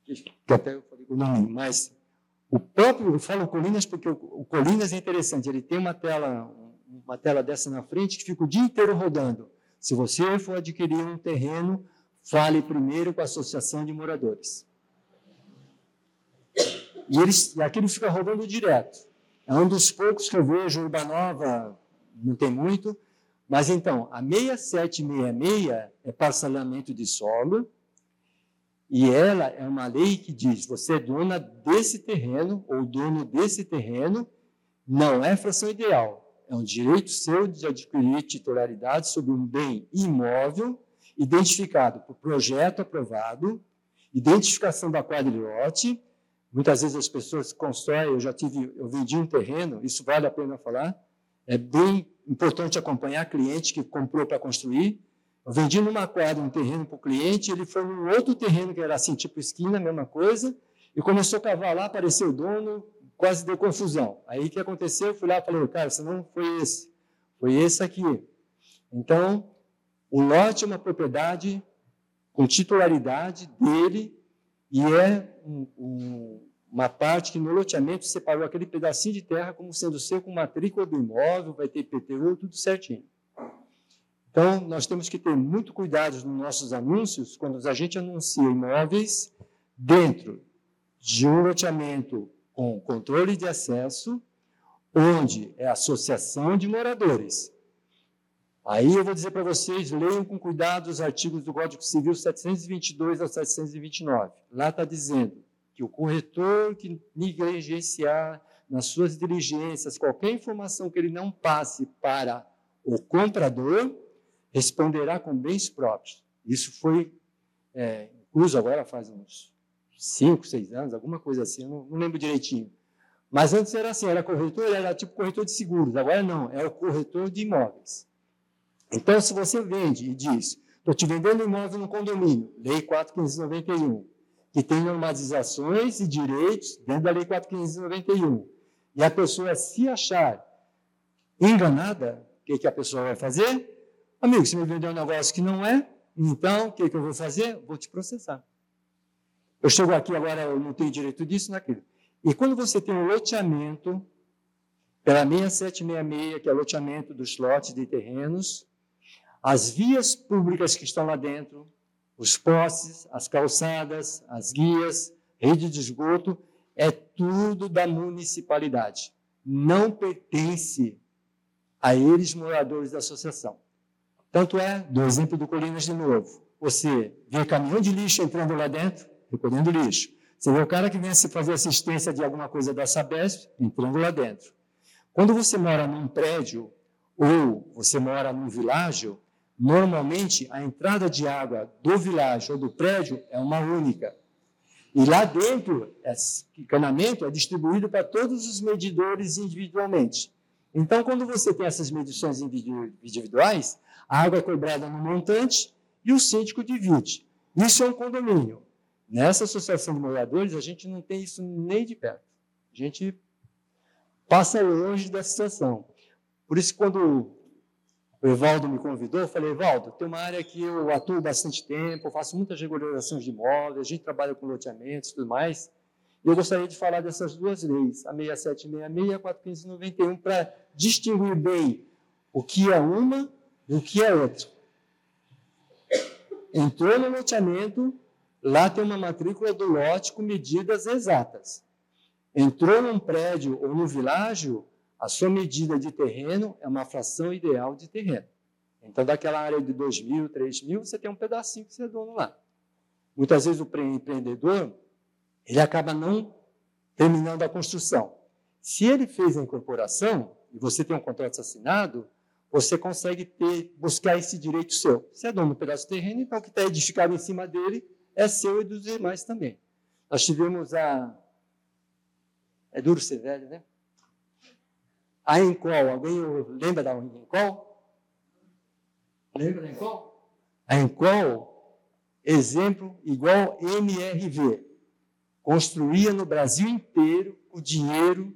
Que até eu falei condomínio, mas o próprio, eu falo Colinas porque o, Colinas é interessante, ele tem uma tela, uma tela dessa na frente que fica o dia inteiro rodando. Se você for adquirir um terreno, fale primeiro com a associação de moradores. E, eles, e aquilo fica rodando direto. É um dos poucos que eu vejo, Urbanova não tem muito, mas então, a 6766 é parcelamento de solo, e ela é uma lei que diz: você é dona desse terreno, ou dono desse terreno, não é fração ideal. É um direito seu de adquirir titularidade sobre um bem imóvel, identificado por projeto aprovado, identificação da quadrilhote. Muitas vezes as pessoas constroem, eu já tive, eu vendi um terreno, isso vale a pena falar. É bem importante acompanhar cliente que comprou para construir. Eu vendi numa quadra um terreno para o cliente, ele foi num outro terreno que era assim, tipo esquina, mesma coisa, e começou a cavar lá, apareceu o dono, quase deu confusão. Aí o que aconteceu? Eu fui lá e falei, cara, se não foi esse, foi esse aqui. Então, o lote é uma propriedade com titularidade dele e é um, um, uma parte que no loteamento separou aquele pedacinho de terra como sendo seu com matrícula do imóvel, vai ter IPTU, tudo certinho. Então, nós temos que ter muito cuidado nos nossos anúncios quando a gente anuncia imóveis dentro de um loteamento com controle de acesso, onde é associação de moradores. Aí eu vou dizer para vocês, leiam com cuidado os artigos do Código Civil 722 a 729. Lá está dizendo que o corretor que negligenciar nas suas diligências qualquer informação que ele não passe para o comprador, responderá com bens próprios. Isso foi é, incluso agora faz uns cinco, seis anos, alguma coisa assim, não, não, lembro direitinho. Mas antes era assim, era corretor, era tipo corretor de seguros. Agora não, é o corretor de imóveis. Então, se você vende e diz, estou te vendendo imóvel no condomínio, Lei 4.591, que tem normatizações e direitos dentro da Lei 4.591, e a pessoa se achar enganada, o que, que a pessoa vai fazer? Amigo, você me vendeu um negócio que não é, então o que, que eu vou fazer? Vou te processar. Eu chego aqui agora, eu não tenho direito disso, naquilo. E quando você tem um loteamento, pela 6766, que é o loteamento dos lotes de terrenos, as vias públicas que estão lá dentro, os postes, as calçadas, as guias, rede de esgoto, é tudo da municipalidade. Não pertence a eles, moradores da associação. Tanto é, do exemplo do Colinas de novo, você vê caminhão de lixo entrando lá dentro, recolhendo lixo. Você vê o cara que vem fazer assistência de alguma coisa da Sabesp, entrando lá dentro. Quando você mora num prédio ou você mora num világio, normalmente a entrada de água do világio ou do prédio é uma única. E lá dentro, esse encanamento é distribuído para todos os medidores individualmente. Então, quando você tem essas medições individuais, água cobrada no montante e o síndico divide. Isso é um condomínio. Nessa associação de moradores, a gente não tem isso nem de perto. A gente passa longe da situação. Por isso, quando o Evaldo me convidou, eu falei, Evaldo, tem uma área que eu atuo bastante tempo, faço muitas regularizações de imóveis, a gente trabalha com loteamentos e tudo mais. E eu gostaria de falar dessas duas leis, a 6766 e a 4591, para distinguir bem o que é uma do que é outro. Entrou no loteamento, lá tem uma matrícula do lote com medidas exatas. Entrou num prédio ou no világio, a sua medida de terreno é uma fração ideal de terreno. Então, daquela área de 2 mil, 3 mil, você tem um pedacinho que você é dono lá. Muitas vezes o empreendedor, ele acaba não terminando a construção. Se ele fez a incorporação, e você tem um contrato assinado, você consegue ter, buscar esse direito seu. Você é dono do pedaço de terreno, então o que está edificado em cima dele é seu e dos demais também. Nós tivemos a. É duro ser velho, né? A Encol, alguém lembra da Encol? Lembra da Encol? A Encol, exemplo igual MRV. Construía no Brasil inteiro o dinheiro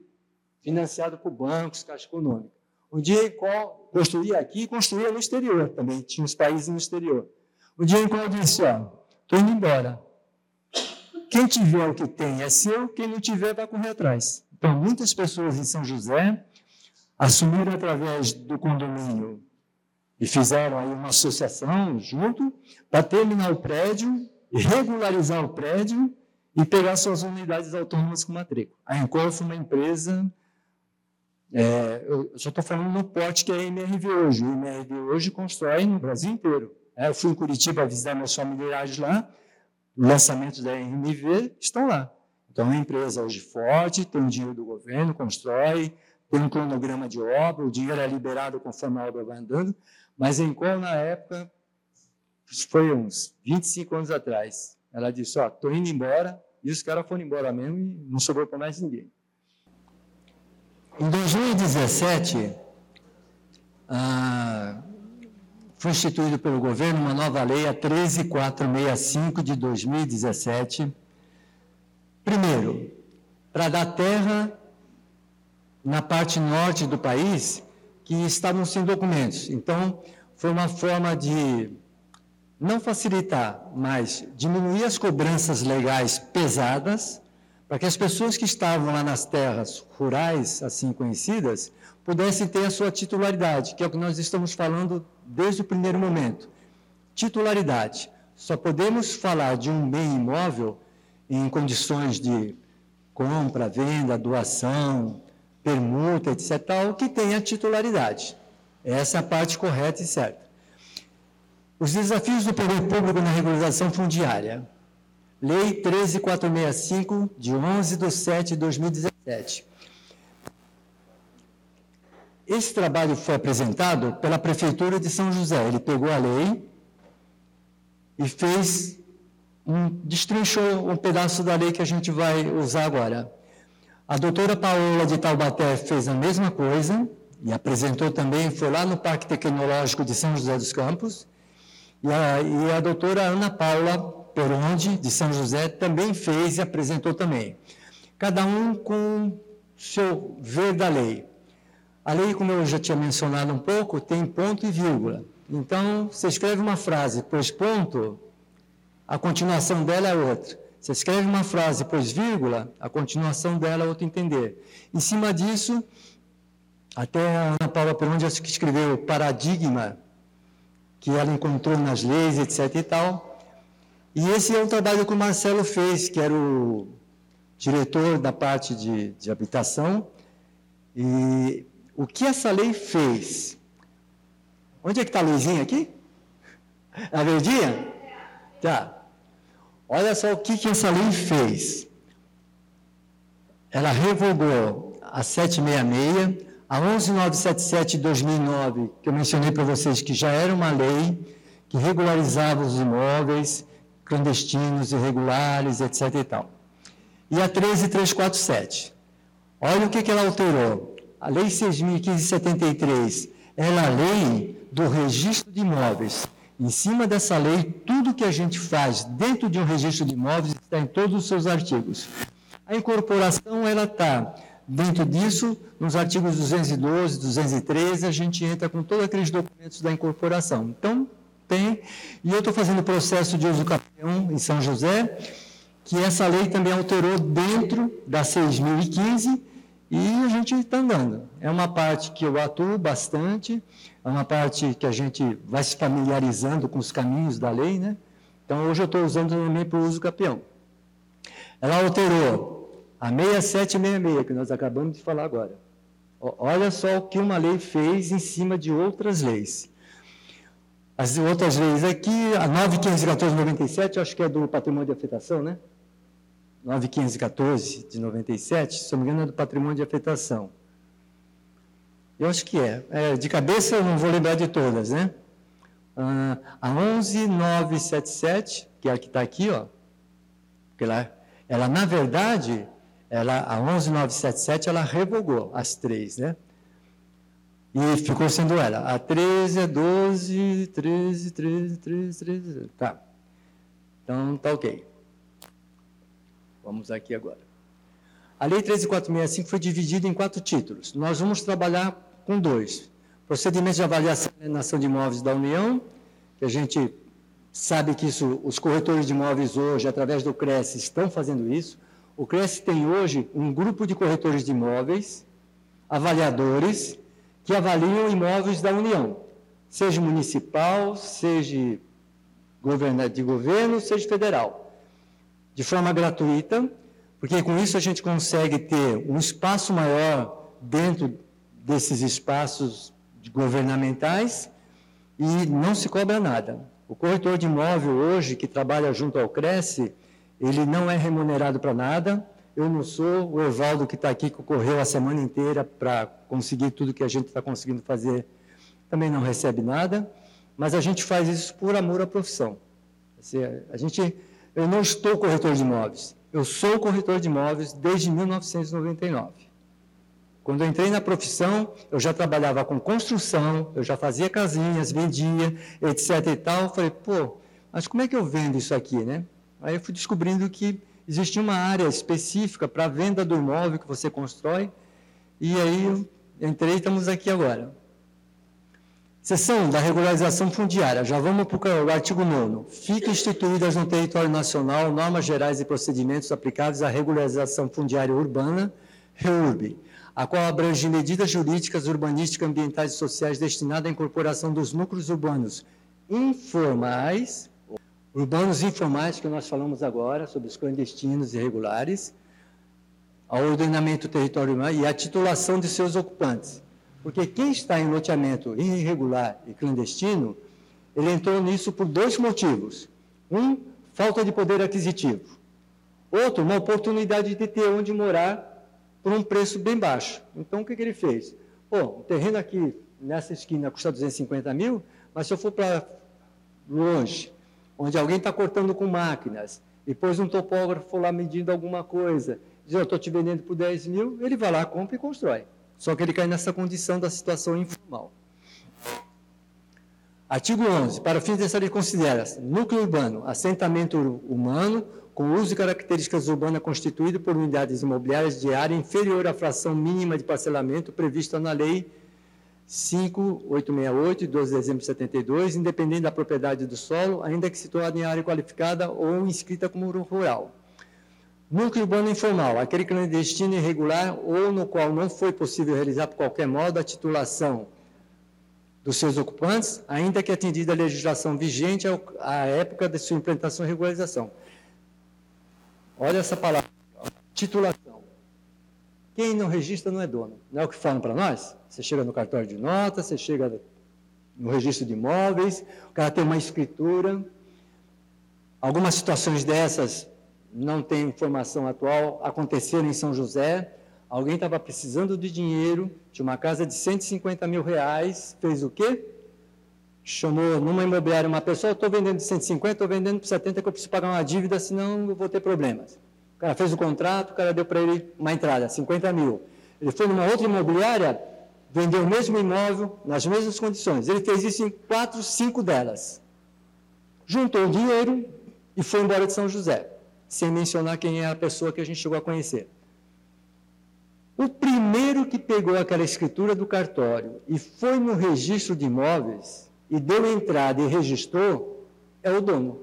financiado por bancos, Caixa Econômica. Um dia construía aqui e construía no exterior também, tinha os países no exterior. Um dia a Encol disse, ó, estou indo embora. Quem tiver o que tem é seu, quem não tiver vai correr atrás. Então, muitas pessoas em São José assumiram através do condomínio e fizeram aí uma associação junto para terminar o prédio, regularizar o prédio e pegar suas unidades autônomas com matrícula. A Encore foi uma empresa, é, eu só estou falando no porte que é a MRV hoje. O MRV hoje constrói no Brasil inteiro. É, eu fui em Curitiba visitar meus familiares lá, lançamentos da MRV estão lá. Então, é uma empresa hoje forte, tem o dinheiro do governo, constrói, tem um cronograma de obra, o dinheiro é liberado conforme a obra vai andando, mas em qual na época, foi uns 25 anos atrás, ela disse, ó, oh, estou indo embora, e os caras foram embora mesmo e não sobrou para mais ninguém. Em 2017, ah, foi instituído pelo governo uma nova lei, a 13465 de 2017. Primeiro, para dar terra na parte norte do país que estavam sem documentos. Então, foi uma forma de não facilitar, mas diminuir as cobranças legais pesadas, para que as pessoas que estavam lá nas terras rurais, assim conhecidas, pudessem ter a sua titularidade, que é o que nós estamos falando desde o primeiro momento. Titularidade. Só podemos falar de um bem imóvel em condições de compra, venda, doação, permuta, etc., tal, que tenha titularidade. Essa é a parte correta e certa. Os desafios do poder público na regularização fundiária. Lei 13465, de 11 de 7 de 2017. Esse trabalho foi apresentado pela Prefeitura de São José. Ele pegou a lei e fez um, destrinchou um pedaço da lei que a gente vai usar agora. A doutora Paola de Taubaté fez a mesma coisa e apresentou também, foi lá no Parque Tecnológico de São José dos Campos. E a, e a doutora Ana Paula Peronde, de São José, também fez e apresentou também. Cada um com seu ver da lei. A lei, como eu já tinha mencionado um pouco, tem ponto e vírgula. Então, você escreve uma frase, pois ponto, a continuação dela é outra. Você escreve uma frase, pois vírgula, a continuação dela é outro entender. Em cima disso, até a Ana Paula Peron já escreveu o paradigma que ela encontrou nas leis, etc. e tal. E esse é um trabalho que o Marcelo fez, que era o diretor da parte de, de habitação. E o que essa lei fez? Onde é que está a luzinha aqui? A verdinha? Tá. Olha só o que, que essa lei fez. Ela revogou a 766, a 11977 de 2009, que eu mencionei para vocês que já era uma lei que regularizava os imóveis clandestinos, irregulares, etc. e tal. E a 13347. Olha o que, que ela alterou. A Lei 6.015-73 ela é a lei do registro de imóveis. Em cima dessa lei, tudo que a gente faz dentro de um registro de imóveis está em todos os seus artigos. A incorporação, ela está dentro disso, nos artigos 212, 213, a gente entra com todos aqueles documentos da incorporação. Então, tem, e eu estou fazendo o processo de uso campeão em São José, que essa lei também alterou dentro da 6.015, e a gente está andando. É uma parte que eu atuo bastante, é uma parte que a gente vai se familiarizando com os caminhos da lei, né? Então, hoje eu estou usando também para o uso campeão. Ela alterou a 6766, que nós acabamos de falar agora. Olha só o que uma lei fez em cima de outras leis. As outras leis aqui, a 9.514.97, acho que é do patrimônio de afetação, né? 9514 de 97, se não me engano, é do patrimônio de afetação. Eu acho que é. é de cabeça eu não vou lembrar de todas, né? Ah, a 11977, que é a que está aqui, ó, ela, ela, na verdade, ela, a 11977, ela revogou as três, né? E ficou sendo ela. A 13, a 12, 13, 13, 13, 13. Tá. Então, tá ok. Vamos aqui agora. A Lei 13465 foi dividida em quatro títulos. Nós vamos trabalhar com dois. Procedimento de avaliação e alienação de imóveis da União, que a gente sabe que isso, os corretores de imóveis hoje, através do CRES, estão fazendo isso. O CRES tem hoje um grupo de corretores de imóveis, avaliadores, que avaliam imóveis da União, seja municipal, seja de governo, seja federal, de forma gratuita, porque com isso a gente consegue ter um espaço maior dentro desses espaços governamentais e não se cobra nada. O corretor de imóvel hoje, que trabalha junto ao Cresce, ele não é remunerado para nada. Eu não sou o Evaldo que está aqui, que correu a semana inteira para conseguir tudo que a gente está conseguindo fazer, também não recebe nada. Mas a gente faz isso por amor à profissão. Assim, a gente, eu não estou corretor de imóveis. Eu sou corretor de imóveis desde 1999. Quando eu entrei na profissão, eu já trabalhava com construção, eu já fazia casinhas, vendia, etc e tal. Eu falei, pô, mas como é que eu vendo isso aqui, né? Aí eu fui descobrindo que existia uma área específica para venda do imóvel que você constrói, e aí eu entrei e estamos aqui agora. Seção da regularização fundiária. Já vamos para o artigo 9. Fiquem instituídas no território nacional normas gerais e procedimentos aplicáveis à regularização fundiária urbana, REURB, a qual abrange medidas jurídicas, urbanísticas, ambientais e sociais destinadas à incorporação dos núcleos urbanos informais, urbanos informais, que nós falamos agora, sobre os clandestinos irregulares, ao ordenamento territorial e à titulação de seus ocupantes. Porque quem está em loteamento irregular e clandestino, ele entrou nisso por dois motivos. Um, falta de poder aquisitivo. Outro, uma oportunidade de ter onde morar por um preço bem baixo. Então, o que, que ele fez? Pô, o terreno aqui, nessa esquina, custa 250 mil, mas se eu for para longe, onde alguém está cortando com máquinas, e pôs um topógrafo lá medindo alguma coisa, diz, eu estou te vendendo por 10 mil, ele vai lá, compra e constrói. Só que ele cai nessa condição da situação informal. Artigo 11. Para fins dessa lei considera-se núcleo urbano, assentamento humano com uso e características urbanas constituído por unidades imobiliárias de área inferior à fração mínima de parcelamento prevista na Lei 5868, de 12 de dezembro de 72, independente da propriedade do solo, ainda que situado em área qualificada ou inscrita como rural. Núcleo urbano informal, aquele clandestino irregular ou no qual não foi possível realizar por qualquer modo a titulação dos seus ocupantes, ainda que atendida a legislação vigente à época de sua implantação e regularização. Olha essa palavra, titulação. Quem não registra não é dono. Não é o que falam para nós? Você chega no cartório de notas, você chega no registro de imóveis, o cara tem uma escritura. Algumas situações dessas não tem informação atual, aconteceram em São José. Alguém estava precisando de dinheiro, tinha uma casa de 150 mil reais, fez o quê? chamou numa imobiliária uma pessoa, estou vendendo de 150, estou vendendo por 70 que eu preciso pagar uma dívida, senão eu vou ter problemas. O cara fez o contrato, o cara deu para ele uma entrada, 50 mil. Ele foi numa outra imobiliária, vendeu o mesmo imóvel, nas mesmas condições. Ele fez isso em quatro, cinco delas. Juntou o dinheiro e foi embora de São José, sem mencionar quem é a pessoa que a gente chegou a conhecer. O primeiro que pegou aquela escritura do cartório e foi no registro de imóveis e deu entrada e registrou, é o dono.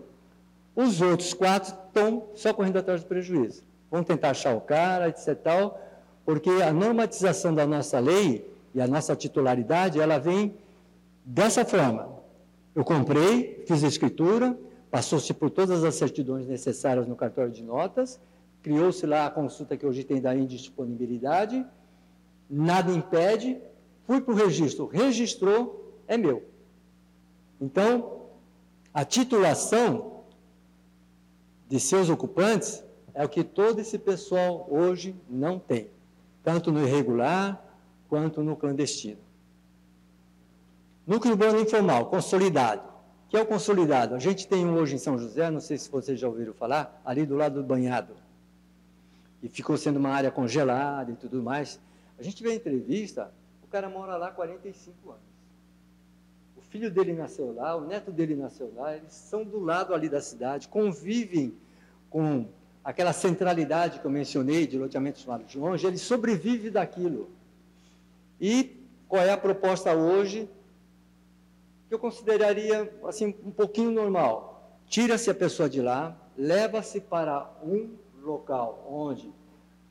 Os outros quatro estão só correndo atrás do prejuízo. Vão tentar achar o cara, etc. Tal, porque a normatização da nossa lei e a nossa titularidade, ela vem dessa forma. Eu comprei, fiz a escritura, passou-se por todas as certidões necessárias no cartório de notas, criou-se lá a consulta que hoje tem da indisponibilidade, nada impede, fui para o registro, registrou, é meu. Então, a titulação de seus ocupantes é o que todo esse pessoal hoje não tem, tanto no irregular quanto no clandestino. Núcleo urbano informal, consolidado. O que é o consolidado? A gente tem um hoje em São José, não sei se vocês já ouviram falar, ali do lado do banhado. E ficou sendo uma área congelada e tudo mais. A gente vê a entrevista, o cara mora lá há 45 anos. O filho dele nasceu lá, o neto dele nasceu lá, eles são do lado ali da cidade, convivem com aquela centralidade que eu mencionei de loteamentos de longe, ele sobrevive daquilo. E qual é a proposta hoje? Que eu consideraria assim um pouquinho normal. Tira-se a pessoa de lá, leva-se para um local onde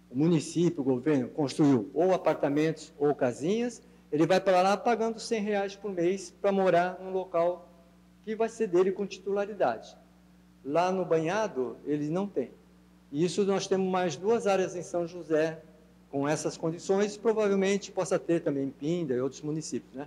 o município, o governo construiu ou apartamentos ou casinhas, ele vai para lá pagando 100 reais por mês para morar num local que vai ser dele com titularidade. Lá no banhado, eles não têm. E isso nós temos mais duas áreas em São José com essas condições, provavelmente possa ter também Pinda e outros municípios. Né?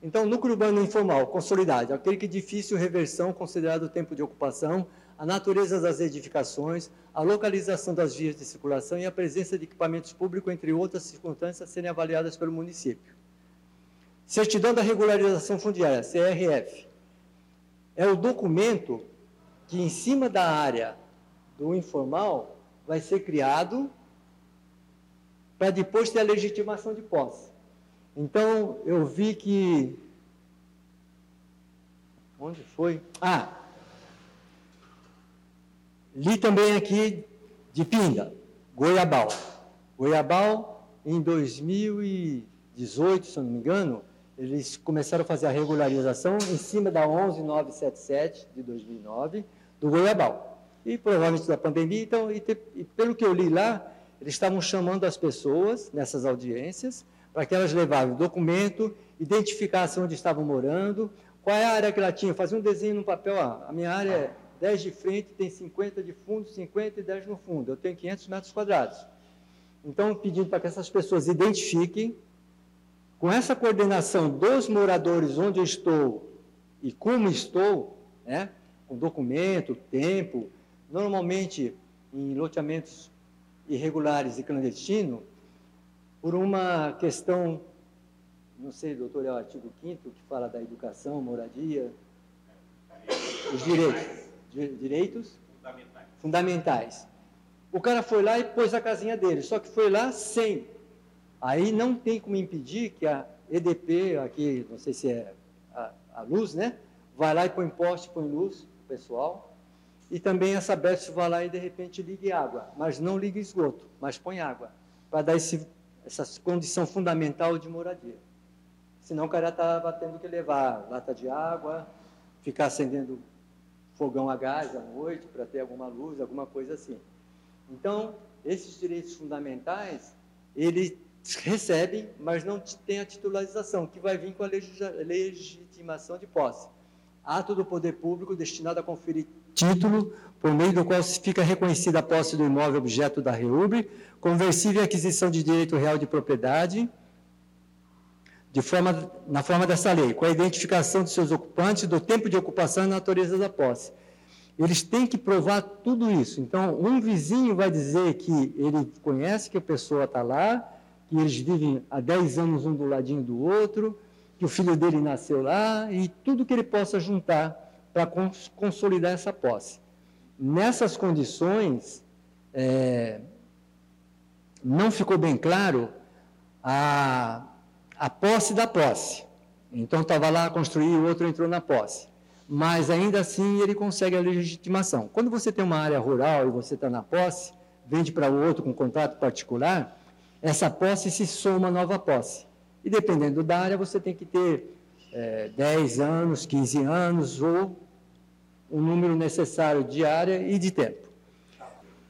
Então, núcleo urbano informal, consolidado, aquele que difícil reversão, considerado o tempo de ocupação, a natureza das edificações, a localização das vias de circulação e a presença de equipamentos públicos, entre outras circunstâncias, serem avaliadas pelo município. Certidão da Regularização Fundiária, CRF, é o documento que, em cima da área do informal, vai ser criado para depois ter a legitimação de posse. Então, eu vi que. Onde foi? Ah! Li também aqui de Pinga, Goiabal. Goiabal, em 2018, se não me engano, eles começaram a fazer a regularização em cima da 11977 de 2009 do Goiabal. E provavelmente da pandemia, então, e, te, e pelo que eu li lá, eles estavam chamando as pessoas nessas audiências para que elas levassem documento, identificassem onde estavam morando, qual é a área que ela tinha, fazer um desenho no papel, a minha área é 10 de frente, tem 50 de fundo, 50 e 10 no fundo, eu tenho 500 metros quadrados. Então, pedindo para que essas pessoas identifiquem, com essa coordenação dos moradores onde eu estou e como estou, né, com documento, tempo, normalmente em loteamentos irregulares e clandestinos por uma questão, não sei, doutor, é o artigo 5 que fala da educação, moradia, os direitos, direitos fundamentais. fundamentais. O cara foi lá e pôs a casinha dele, só que foi lá sem. Aí não tem como impedir que a EDP, aqui, não sei se é a, a luz, né? Vai lá e põe poste, põe luz, pessoal, e também essa Sabesp vai lá e de repente ligue água, mas não liga esgoto, mas põe água, para dar esse, essa condição fundamental de moradia. Senão o cara estava tendo que levar lata de água, ficar acendendo fogão a gás à noite para ter alguma luz, alguma coisa assim. Então, esses direitos fundamentais, eles recebem, mas não têm a titularização, que vai vir com a legitimação de posse. Ato do poder público destinado a conferir título, por meio do qual fica reconhecida a posse do imóvel objeto da REUB, conversível em aquisição de direito real de propriedade, de forma, na forma dessa lei, com a identificação de seus ocupantes, do tempo de ocupação e natureza da posse. Eles têm que provar tudo isso. Então, um vizinho vai dizer que ele conhece que a pessoa está lá, que eles vivem há 10 anos um do ladinho do outro, que o filho dele nasceu lá, e tudo que ele possa juntar para consolidar essa posse. Nessas condições, é, não ficou bem claro a, a posse da posse. Então estava lá, construiu, o outro entrou na posse. Mas ainda assim ele consegue a legitimação. Quando você tem uma área rural e você está na posse, vende para o outro com contrato particular, essa posse se soma à nova posse. E dependendo da área, você tem que ter é, 10 anos, 15 anos ou o número necessário de área e de tempo.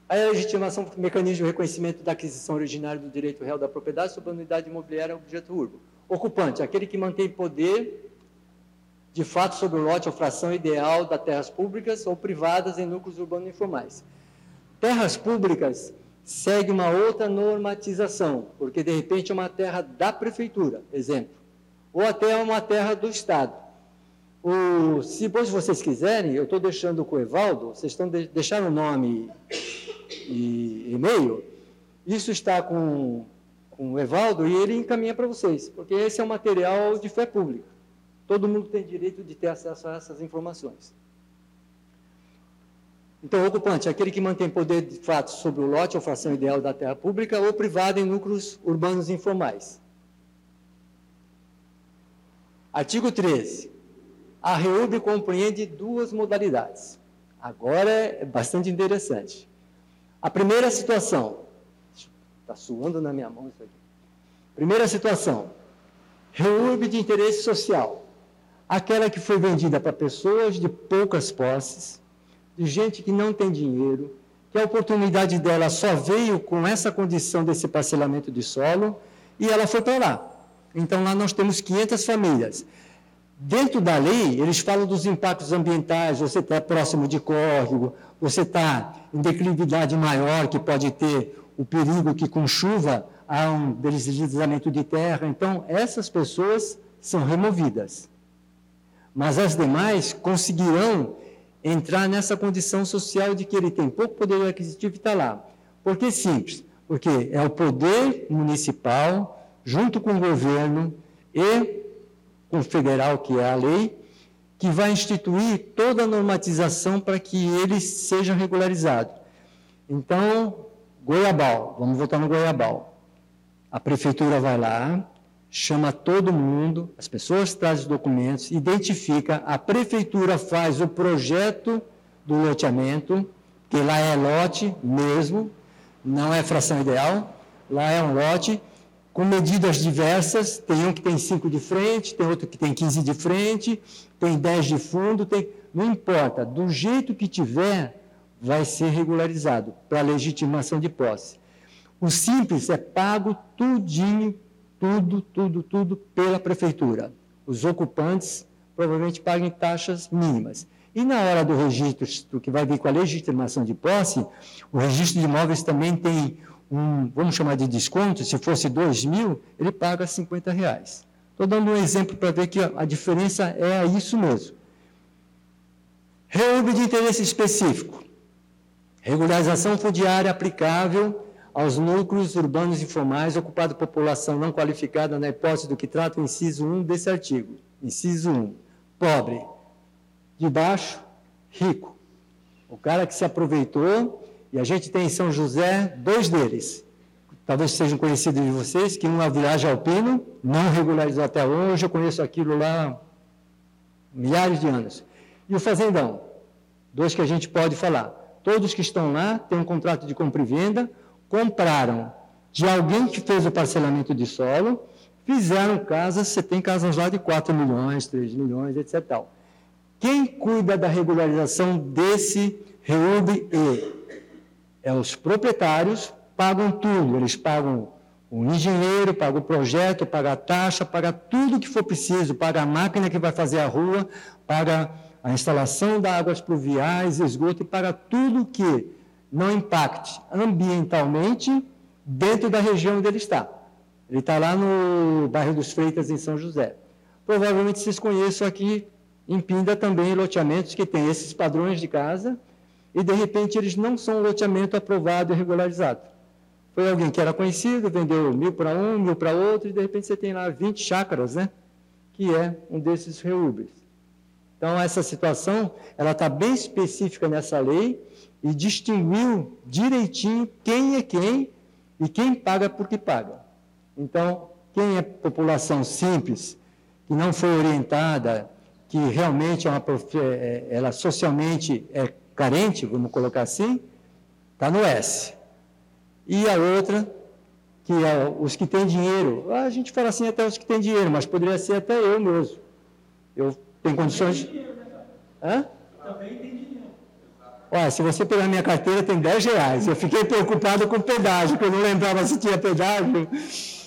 A legitimação mecanismo de reconhecimento da aquisição originária do direito real da propriedade sobre a unidade imobiliária objeto urbo. Ocupante, aquele que mantém poder de fato sobre o lote ou fração ideal das terras públicas ou privadas em núcleos urbanos informais. Terras públicas segue uma outra normatização, porque de repente é uma terra da prefeitura, exemplo, ou até uma terra do Estado. O, se depois vocês quiserem, eu estou deixando com o Evaldo, vocês estão de, deixaram o nome e e-mail, isso está com, com o Evaldo e ele encaminha para vocês, porque esse é um material de fé pública. Todo mundo tem direito de ter acesso a essas informações. Então, o ocupante é aquele que mantém poder de fato sobre o lote ou fração ideal da terra pública ou privada em núcleos urbanos informais. Artigo 13. A REUB compreende duas modalidades. Agora é bastante interessante. A primeira situação, está suando na minha mão isso aqui. Primeira situação, REURB de interesse social. Aquela que foi vendida para pessoas de poucas posses, de gente que não tem dinheiro, que a oportunidade dela só veio com essa condição desse parcelamento de solo e ela foi para lá. Então lá nós temos 500 famílias. Dentro da lei, eles falam dos impactos ambientais, você está próximo de córrego, você está em declividade maior, que pode ter o perigo que com chuva há um deslizamento de terra. Então, essas pessoas são removidas. Mas as demais conseguirão entrar nessa condição social de que ele tem pouco poder aquisitivo e está lá. Por que simples? Porque é o poder municipal, junto com o governo e federal, que é a lei, que vai instituir toda a normatização para que ele seja regularizado. Então, Goiabal, vamos voltar no Goiabal. A prefeitura vai lá, chama todo mundo, as pessoas trazem os documentos, identifica, a prefeitura faz o projeto do loteamento, que lá é lote mesmo, não é fração ideal, lá é um lote, com medidas diversas, tem um que tem 5 de frente, tem outro que tem 15 de frente, tem 10 de fundo, tem... não importa, do jeito que tiver, vai ser regularizado para legitimação de posse. O simples é pago tudinho tudo, tudo, tudo pela prefeitura. Os ocupantes provavelmente paguem taxas mínimas. E na hora do registro, que vai vir com a legitimação de posse, o registro de imóveis também tem um, vamos chamar de desconto, se fosse 2 mil, ele paga 50 reais. Estou dando um exemplo para ver que a diferença é isso mesmo. Reúbe de interesse específico. Regularização fundiária aplicável aos núcleos urbanos informais ocupados por população não qualificada na hipótese do que trata o inciso 1 desse artigo. Inciso 1. Pobre. De baixo, rico. O cara que se aproveitou, e a gente tem em São José dois deles. Talvez sejam conhecidos de vocês, que uma viagem alpino, não regularizou até hoje, eu conheço aquilo lá milhares de anos. E o fazendão, dois que a gente pode falar. Todos que estão lá têm um contrato de compra e venda, compraram de alguém que fez o parcelamento de solo, fizeram casas, você tem casas lá de 4 milhões, 3 milhões, etc. Quem cuida da regularização desse REUB E? É os proprietários, pagam tudo, eles pagam o engenheiro, pagam o projeto, pagam a taxa, pagam tudo que for preciso, pagam a máquina que vai fazer a rua, pagam a instalação da águas pluviais, esgoto, e pagam tudo que não impacte ambientalmente dentro da região onde ele está. Ele está lá no bairro dos Freitas, em São José. Provavelmente vocês conheçam aqui em Pinda também loteamentos que têm esses padrões de casa e, de repente, eles não são um loteamento aprovado e regularizado. Foi alguém que era conhecido, vendeu mil para um, mil para outro, e, de repente, você tem lá 20 chácaras, né? que é um desses reúbres. Então, essa situação, ela está bem específica nessa lei, e distinguiu direitinho quem é quem e quem paga por que paga. Então, quem é população simples, que não foi orientada, que realmente é uma, é, ela socialmente é carente, vamos colocar assim, está no S. E a outra, que é os que têm dinheiro. A gente fala assim até os que têm dinheiro, mas poderia ser até eu mesmo. Eu tenho condições. Hã? Também tem dinheiro. Olha, se você pegar minha carteira, tem 10 reais. Eu fiquei preocupado com o pedágio, porque eu não lembrava se tinha pedágio.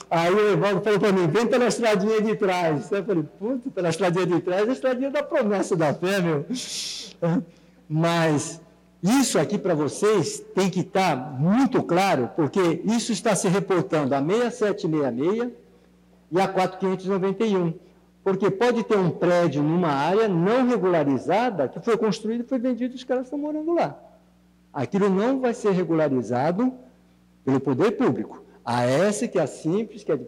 Aí o Evaldo falou para mim, vem pela estradinha de trás. Eu falei, puta, pela estradinha de trás, a estradinha da promessa da fé, meu. Mas isso aqui para vocês tem que estar tá muito claro, porque isso está se reportando a 6766 e a 4591. Porque pode ter um prédio numa área não regularizada que foi construído e foi vendido e os caras estão morando lá. Aquilo não vai ser regularizado pelo poder público. A S, que é a simples, que é de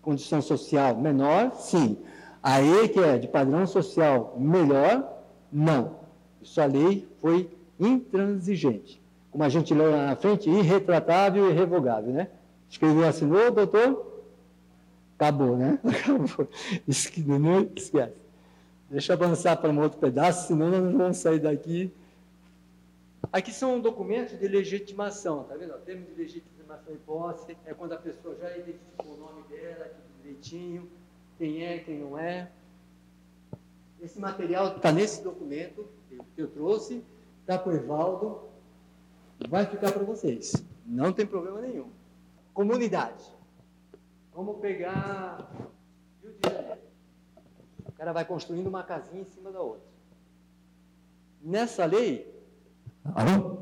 condição social menor, sim. A E, que é de padrão social melhor, não. Isso a lei foi intransigente. Como a gente leu lá na frente, irretratável e irrevogável, né? Escreveu, assinou, doutor? Acabou, né? Acabou. Não esquece. Deixa eu avançar para um outro pedaço, senão nós não vamos sair daqui. Aqui são documentos de legitimação, tá vendo? O termo de legitimação e posse é quando a pessoa já identificou o nome dela, direitinho, quem é, quem não é. Esse material está nesse documento que eu trouxe, está com o Evaldo, vai ficar para vocês. Não tem problema nenhum. Comunidade. Vamos pegar Rio de Janeiro. O cara vai construindo uma casinha em cima da outra. Nessa lei. Alô?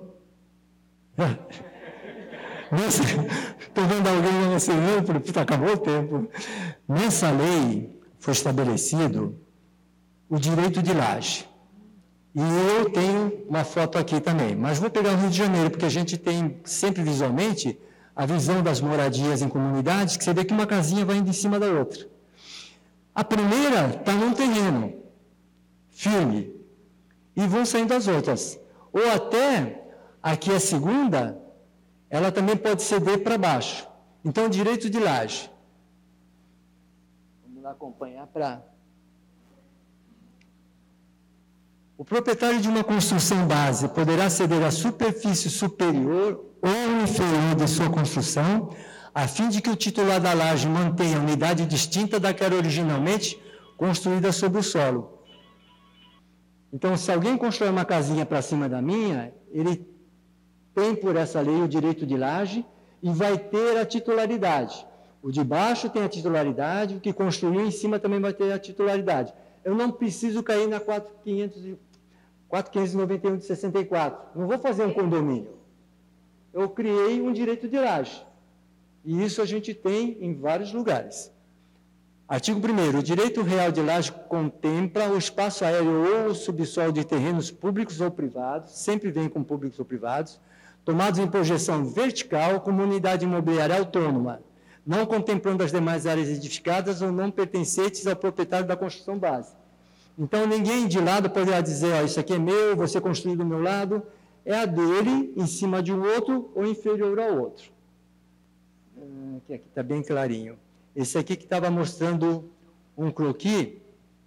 Estou vendo alguém no celular, puta, acabou o tempo. Nessa lei foi estabelecido o direito de laje. E eu tenho uma foto aqui também, mas vou pegar o Rio de Janeiro, porque a gente tem sempre visualmente a visão das moradias em comunidades, que você vê que uma casinha vai indo em cima da outra. A primeira está num terreno firme, e vão saindo as outras. Ou até, aqui a segunda, ela também pode ceder para baixo. Então, direito de laje. Vamos lá acompanhar para O proprietário de uma construção base poderá ceder a superfície superior ou inferior de sua construção, a fim de que o titular da laje mantenha unidade distinta da que era originalmente construída sobre o solo. Então, se alguém constrói uma casinha para cima da minha, ele tem por essa lei o direito de laje e vai ter a titularidade. O de baixo tem a titularidade, o que construiu em cima também vai ter a titularidade. Eu não preciso cair na 4500 4.591 de 64. Não vou fazer um condomínio. Eu criei um direito de laje. E isso a gente tem em vários lugares. Artigo 1 O direito real de laje contempla o espaço aéreo ou subsolo de terrenos públicos ou privados, sempre vem com públicos ou privados, tomados em projeção vertical como unidade imobiliária autônoma, não contemplando as demais áreas edificadas ou não pertencentes ao proprietário da construção base. Então ninguém de lado poderá dizer, ó, isso aqui é meu, você construiu do meu lado. É a dele em cima de um outro ou inferior ao outro. Ah, aqui está bem clarinho. Esse aqui que estava mostrando um croquis,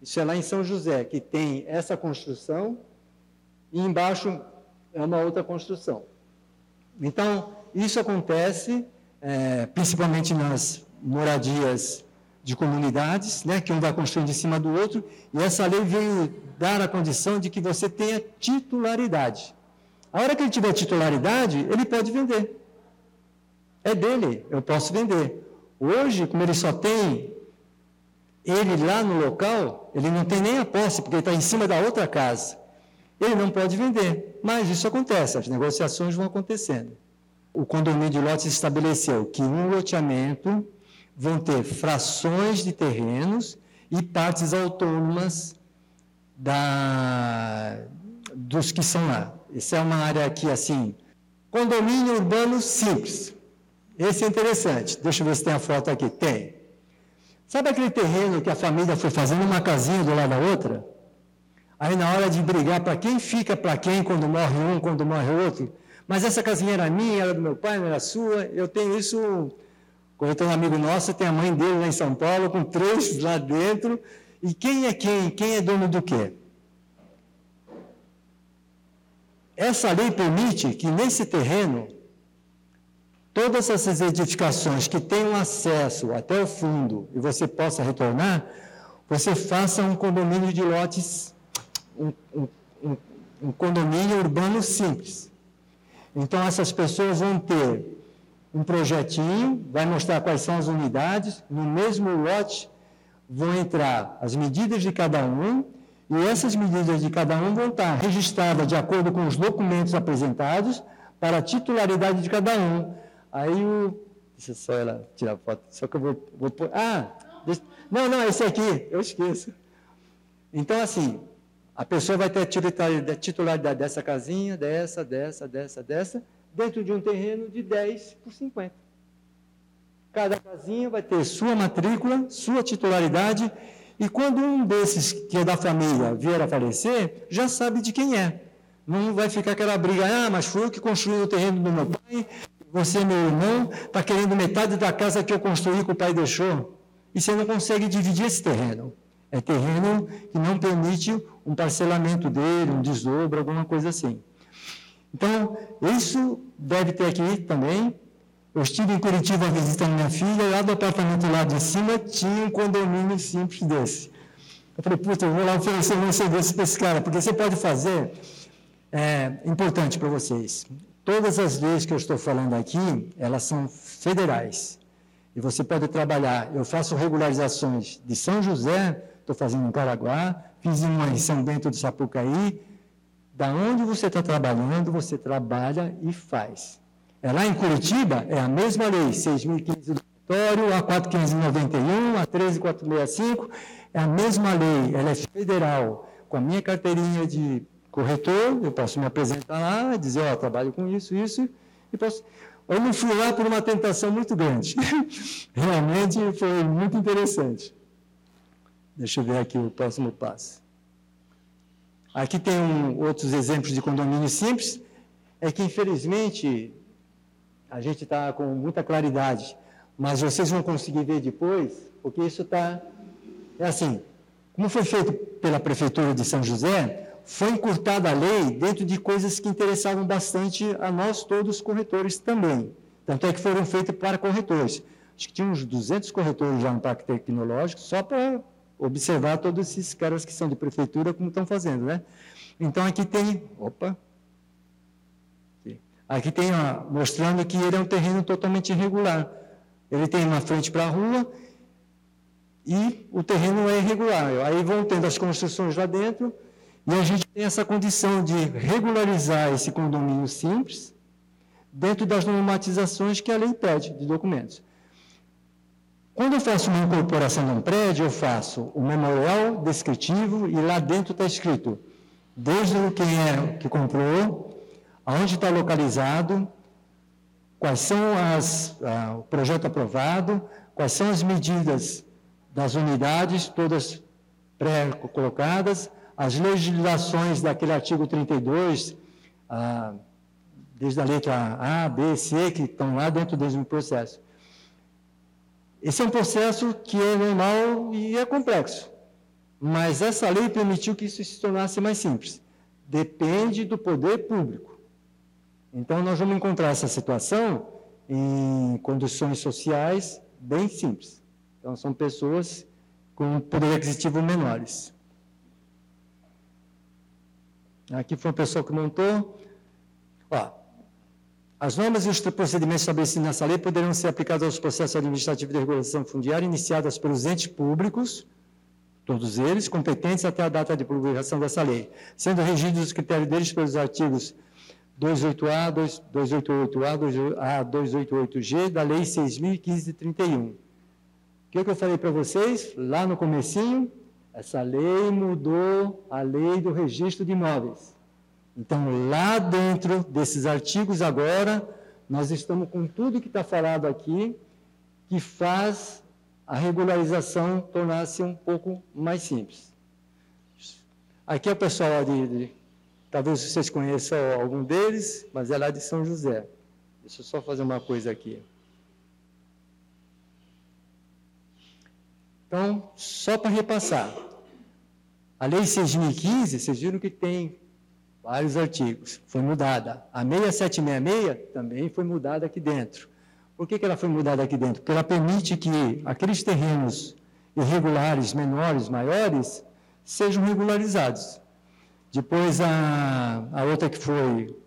isso é lá em São José, que tem essa construção e embaixo é uma outra construção. Então, isso acontece é, principalmente nas moradias de comunidades, né, que um vai construindo em cima do outro, e essa lei veio dar a condição de que você tenha titularidade. A hora que ele tiver titularidade, ele pode vender. É dele, eu posso vender. Hoje, como ele só tem ele lá no local, ele não tem nem a posse, porque ele está em cima da outra casa. Ele não pode vender. Mas isso acontece, as negociações vão acontecendo. O condomínio de lotes estabeleceu que um loteamento vão ter frações de terrenos e partes autônomas da, dos que são lá. Essa é uma área aqui assim, condomínio urbano simples. Esse é interessante. Deixa eu ver se tem a foto aqui. Tem. Sabe aquele terreno que a família foi fazendo uma casinha do lado da outra? Aí na hora de brigar para quem fica para quem quando morre um, quando morre outro. Mas essa casinha era minha, era do meu pai, não era sua. Eu tenho isso Corretor amigo nosso tem a mãe dele lá em São Paulo, com três lá dentro. E quem é quem? Quem é dono do quê? Essa lei permite que nesse terreno, todas essas edificações que tenham acesso até o fundo e você possa retornar, você faça um condomínio de lotes, um, um, um, um condomínio urbano simples. Então essas pessoas vão ter um projetinho, vai mostrar quais são as unidades, no mesmo lote vão entrar as medidas de cada um, e essas medidas de cada um vão estar registradas de acordo com os documentos apresentados para a titularidade de cada um. Aí o. Deixa só ela tirar a foto, só que eu vou, vou pôr. Ah! Deixa, não, não, esse aqui, eu esqueço. Então, assim, A pessoa vai ter a titularidade dessa casinha, dessa, dessa, dessa, dessa, dentro de um terreno de 10 por 50. Cada casinha vai ter sua matrícula, sua titularidade, e quando um desses que é da família vier a falecer, já sabe de quem é. Não vai ficar aquela briga, ah, mas foi eu que construí o terreno do meu pai, você, meu irmão, está querendo metade da casa que eu construí que o pai deixou. E você não consegue dividir esse terreno. É terreno que não permite um parcelamento dele, um desdobro, alguma coisa assim. Então, isso deve ter aqui também. Eu estive em Curitiba visitando minha filha, lá do apartamento lá de cima tinha um condomínio simples desse. Eu falei, puta, eu vou lá oferecer um serviço para esse cara, porque você pode fazer é importante para vocês. Todas as leis que eu estou falando aqui, elas são federais. E você pode trabalhar. Eu faço regularizações de São José, estou fazendo em Caraguá, fiz uma em São Bento do Sapucaí. Da onde você está trabalhando, você trabalha e faz. É lá em Curitiba, é a mesma lei, 6.015 do território, a 4.591, a 13.465, é a mesma lei, ela é federal. Com a minha carteirinha de corretor, eu posso me apresentar lá, dizer, ó, oh, trabalho com isso, isso, e posso... Eu não fui lá por uma tentação muito grande. Realmente foi muito interessante. Deixa eu ver aqui o próximo passo. Aqui tem um, outros exemplos de condomínio simples. É que, infelizmente, a gente está com muita claridade, mas vocês vão conseguir ver depois, porque isso está. É assim, como foi feito pela Prefeitura de São José, foi encurtada a lei dentro de coisas que interessavam bastante a nós todos corretores também. Tanto é que foram feitas para corretores. Acho que tinha uns 200 corretores já no Parque Tecnológico, só para observar todos esses caras que são de prefeitura como estão fazendo, né? Então aqui tem, opa, aqui tem ó, mostrando que ele é um terreno totalmente irregular. Ele tem uma frente para a rua e o terreno é irregular. Aí vão tendo as construções lá dentro, e a gente tem essa condição de regularizar esse condomínio simples dentro das normatizações que a lei pede de documentos. Quando eu faço uma incorporação de um prédio, eu faço o memorial descritivo e lá dentro está escrito desde quem é que comprou, aonde está localizado, quais são as, o projeto aprovado, quais são as medidas das unidades, todas pré-colocadas, as legislações daquele artigo 32, ah, desde a letra A, B, C, que estão lá dentro do mesmo processo. Esse é um processo que é normal e é complexo. Mas essa lei permitiu que isso se tornasse mais simples. Depende do poder público. Então, nós vamos encontrar essa situação em condições sociais bem simples. Então, são pessoas com poder aquisitivo menores. Aqui foi uma pessoa que montou. Ó, as normas e os procedimentos estabelecidos nessa lei poderão ser aplicados aos processos administrativos de regulação fundiária iniciados pelos entes públicos, todos eles competentes até a data de publicação dessa lei, sendo regidos os critérios deles pelos artigos 288A, 288A, 288G da Lei 6.015 de 31. O que, que eu falei para vocês lá no comecinho? Essa lei mudou a lei do registro de imóveis. Então, lá dentro desses artigos agora, nós estamos com tudo que está falado aqui, que faz a regularização tornar-se um pouco mais simples. Aqui é o pessoal de, de, talvez vocês conheçam algum deles, mas é lá de São José. Deixa eu só fazer uma coisa aqui. Então, só para repassar, a Lei 6.015, vocês viram que tem vários artigos, foi mudada. A 6766 também foi mudada aqui dentro. Por que, que ela foi mudada aqui dentro? Porque ela permite que aqueles terrenos irregulares, menores, maiores, sejam regularizados. Depois, a, a outra que foi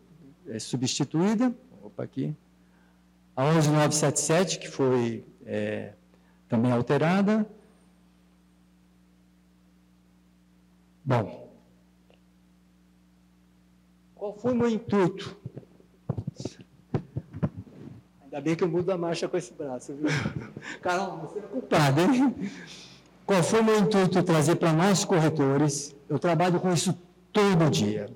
é, substituída, opa, aqui, a 11977, que foi é, também alterada, Bom, qual foi o meu intuito? Ainda bem que eu mudo a marcha com esse braço, viu? Carol, você é culpado, hein? Qual foi o meu intuito? Trazer para nós corretores Eu trabalho com isso todo dia.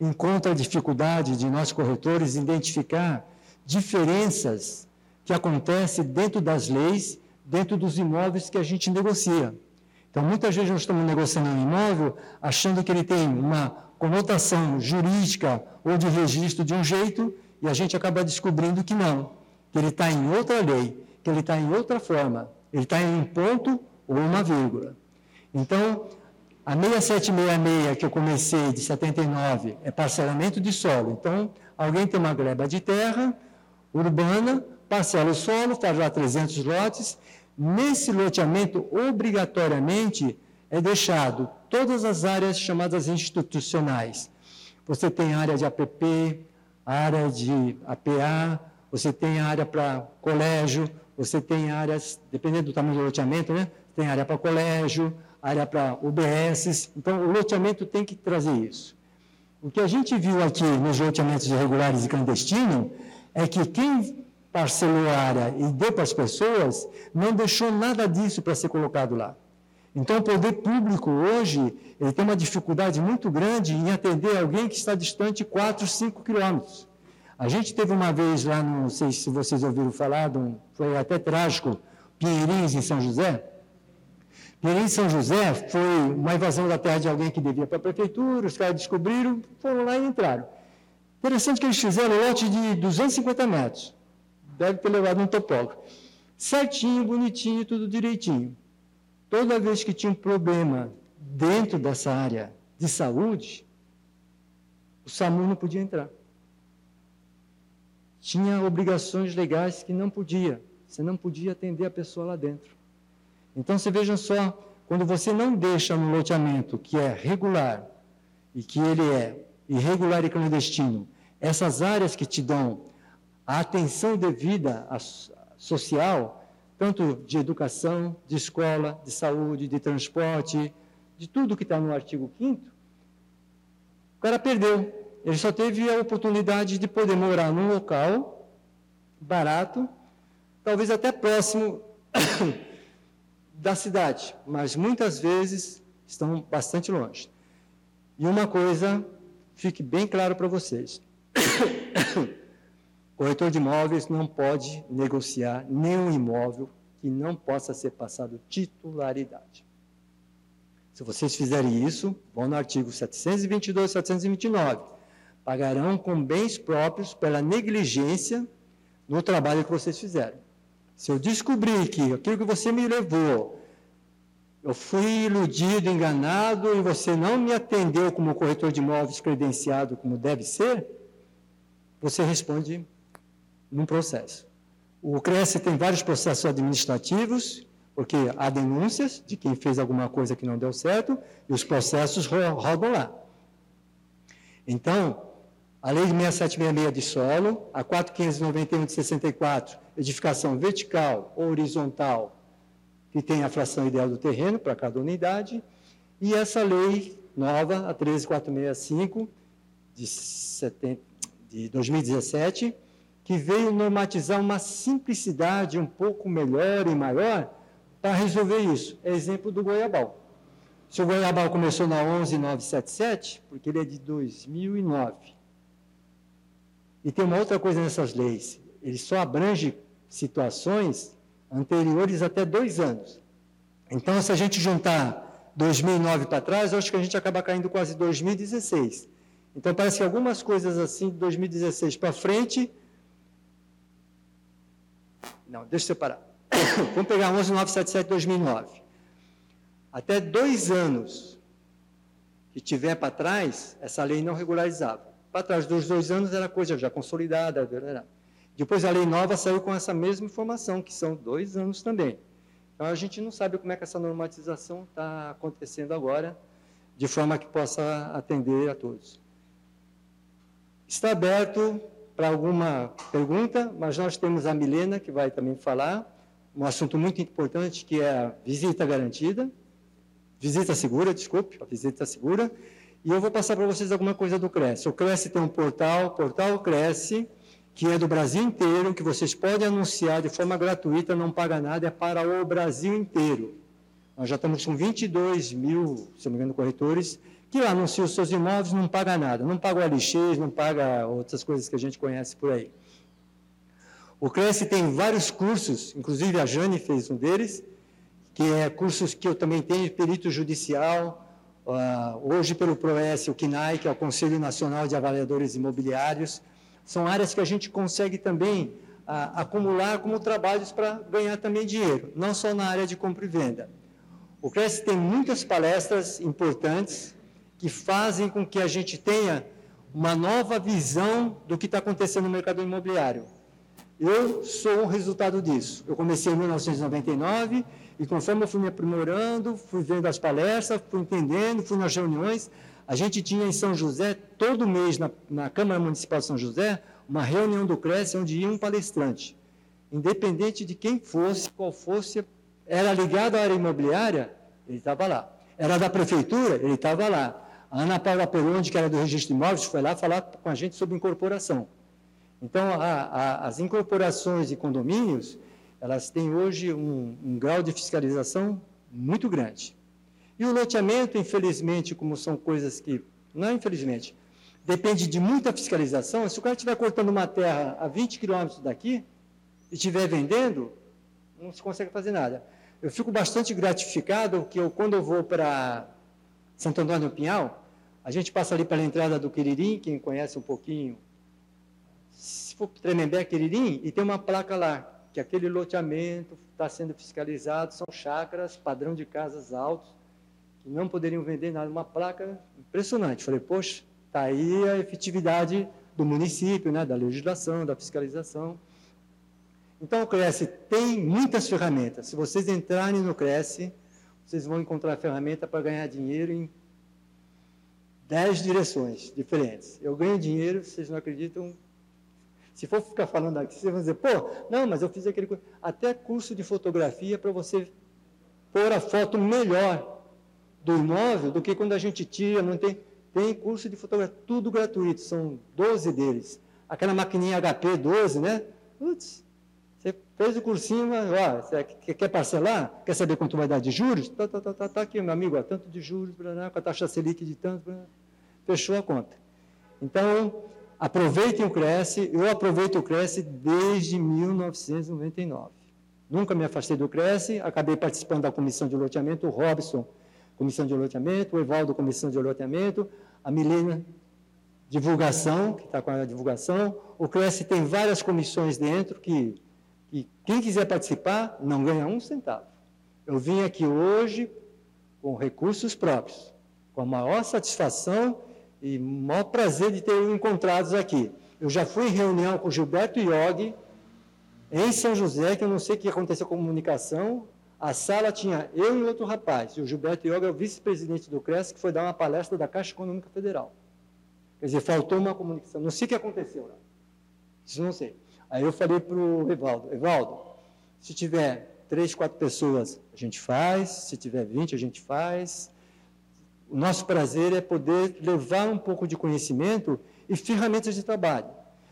Encontro a dificuldade de nós corretores identificar diferenças que acontecem dentro das leis, dentro dos imóveis que a gente negocia. Então, muitas vezes nós estamos negociando um imóvel achando que ele tem uma conotação jurídica ou de registro de um jeito e a gente acaba descobrindo que não, que ele está em outra lei, que ele está em outra forma, ele está em um ponto ou uma vírgula. Então, a 6766 que eu comecei de 79 é parcelamento de solo. Então, alguém tem uma gleba de terra urbana, parcela o solo, faz lá 300 lotes. Nesse loteamento, obrigatoriamente, é deixado todas as áreas chamadas institucionais. Você tem área de APP, área de APA, você tem área para colégio, você tem áreas, dependendo do tamanho do loteamento, né? Tem área para colégio, área para UBS. Então, o loteamento tem que trazer isso. O que a gente viu aqui nos loteamentos irregulares e clandestinos é que quem parcelou área e deu para as pessoas não deixou nada disso para ser colocado lá. Então, o poder público hoje ele tem uma dificuldade muito grande em atender alguém que está distante 4, 5 quilômetros. A gente teve uma vez lá, não sei se vocês ouviram falar, foi até trágico, Pinheirinhos, em São José, em São José foi uma invasão da terra de alguém que devia para a prefeitura, os caras descobriram, foram lá e entraram. Interessante que eles fizeram um lote de 250 metros. Deve ter levado um topógrafo. Certinho, bonitinho, tudo direitinho. Toda vez que tinha um problema dentro dessa área de saúde, o SAMU não podia entrar. Tinha obrigações legais que não podia. Você não podia atender a pessoa lá dentro. Então, você veja só, quando você não deixa no loteamento que é regular e que ele é irregular e clandestino, essas áreas que te dão a atenção devida a, social, tanto de educação, de escola, de saúde, de transporte, de tudo que está no artigo 5 o cara perdeu. Ele só teve a oportunidade de poder morar num local barato, talvez até próximo da cidade, mas muitas vezes estão bastante longe. E uma coisa fique bem claro para vocês: corretor de imóveis não pode negociar nenhum imóvel que não possa ser passado titularidade. Se vocês fizerem isso, vão no artigo 722 e 729. Pagarão com bens próprios pela negligência no trabalho que vocês fizeram. Se eu descobrir que aquilo que você me levou, eu fui iludido, enganado, e você não me atendeu como corretor de imóveis credenciado como deve ser, você responde num processo. O CRES tem vários processos administrativos, porque há denúncias de quem fez alguma coisa que não deu certo, e os processos rodam lá. Então, a Lei 6766 de solo, a 4591 de 64, edificação vertical ou horizontal, que tem a fração ideal do terreno para cada unidade, e essa lei nova, a 13465, de, 70, de 2017, que veio normatizar uma simplicidade um pouco melhor e maior para resolver isso. É exemplo do Goiabal. Se o Goiabal começou na 11977, porque ele é de 2009, e tem uma outra coisa nessas leis: ele só abrange situações anteriores até dois anos. Então, se a gente juntar 2009 para trás, eu acho que a gente acaba caindo quase 2016. Então, parece que algumas coisas assim de 2016 para frente. Não, deixa eu separar. Vamos pegar 11977 2009. Até dois anos que tiver para trás, essa lei não regularizava. Para trás dos dois anos era coisa já consolidada. Depois a lei nova saiu com essa mesma informação, que são dois anos também. Então a gente não sabe como é que essa normatização está acontecendo agora, de forma que possa atender a todos. Está aberto para alguma pergunta, mas nós temos a Milena, que vai também falar, um assunto muito importante, que é a visita garantida, visita segura, desculpe, a visita segura, e eu vou passar para vocês alguma coisa do Cresce. O Cresce tem um portal, Portal Cresce, que é do Brasil inteiro, que vocês podem anunciar de forma gratuita, não paga nada, é para o Brasil inteiro. Nós já estamos com 22 mil, se não me engano, corretores, que lá anunciam os seus imóveis não paga nada, não paga o LX, não paga outras coisas que a gente conhece por aí. O Cresce tem vários cursos, inclusive a Jane fez um deles, que é cursos que eu também tenho, perito judicial, uh, hoje pelo PROES, o CNAI, que é o Conselho Nacional de Avaliadores Imobiliários, são áreas que a gente consegue também uh, acumular como trabalhos para ganhar também dinheiro, não só na área de compra e venda. O Cresce tem muitas palestras importantes que fazem com que a gente tenha uma nova visão do que está acontecendo no mercado imobiliário. Eu sou o resultado disso. Eu comecei em 1999 e conforme eu fui me aprimorando, fui vendo as palestras, fui entendendo, fui nas reuniões. A gente tinha em São José, todo mês, na, na Câmara Municipal de São José, uma reunião do CRES onde ia um palestrante. Independente de quem fosse, qual fosse, era ligado à área imobiliária, ele estava lá. Era da prefeitura, ele estava lá. A Ana Paula Peronde, que era do registro de imóveis, foi lá falar com a gente sobre incorporação. Então, a, a, as incorporações de condomínios, elas têm hoje um, um grau de fiscalização muito grande. E o loteamento, infelizmente, como são coisas que, não infelizmente, depende de muita fiscalização, se o cara estiver cortando uma terra a 20 quilômetros daqui e estiver vendendo, não se consegue fazer nada. Eu fico bastante gratificado que eu, quando eu vou para Santo Antônio do Pinhal, a gente passa ali pela entrada do Quiririm, quem conhece um pouquinho se for Tremembé, Queririm, e tem uma placa lá, que aquele loteamento está sendo fiscalizado, são chácaras, padrão de casas altos, que não poderiam vender nada. Uma placa impressionante. Falei, poxa, está aí a efetividade do município, né, da legislação, da fiscalização. Então, o Cresce tem muitas ferramentas. Se vocês entrarem no Cresce, vocês vão encontrar ferramenta para ganhar dinheiro em dez direções diferentes. Eu ganho dinheiro, vocês não acreditam, se for ficar falando aqui, você vai dizer, pô, não, mas eu fiz aquele curso. Até curso de fotografia para você pôr a foto melhor do imóvel do que quando a gente tira, não tem. Tem curso de fotografia, tudo gratuito, são 12 deles. Aquela maquininha HP 12, né? Putz, você fez o cursinho, mas, ó, você quer parcelar? Quer saber quanto vai dar de juros? Tá, tá, tá, tá, tá aqui, meu amigo, ó, tanto de juros, com a taxa Selic de tanto, fechou a conta. Então, Aproveitem o Cresce, eu aproveito o Cresce desde 1999. Nunca me afastei do Cresce, acabei participando da comissão de loteamento, o Robson, comissão de loteamento, o Evaldo, comissão de loteamento, a Milena, divulgação, que está com a divulgação. O Cresce tem várias comissões dentro que, que quem quiser participar não ganha um centavo. Eu vim aqui hoje com recursos próprios, com a maior satisfação e maior prazer de ter encontrados aqui. Eu já fui em reunião com Gilberto Iog, em São José, que eu não sei o que aconteceu com a comunicação. A sala tinha eu e outro rapaz. E o Gilberto Iog é o vice-presidente do CRES, que foi dar uma palestra da Caixa Econômica Federal. Quer dizer, faltou uma comunicação. Não sei o que aconteceu lá. Isso não sei. Aí eu falei para o Evaldo, Evaldo, se tiver três, quatro pessoas, a gente faz. Se tiver vinte, a gente faz. O nosso prazer é poder levar um pouco de conhecimento e ferramentas de trabalho,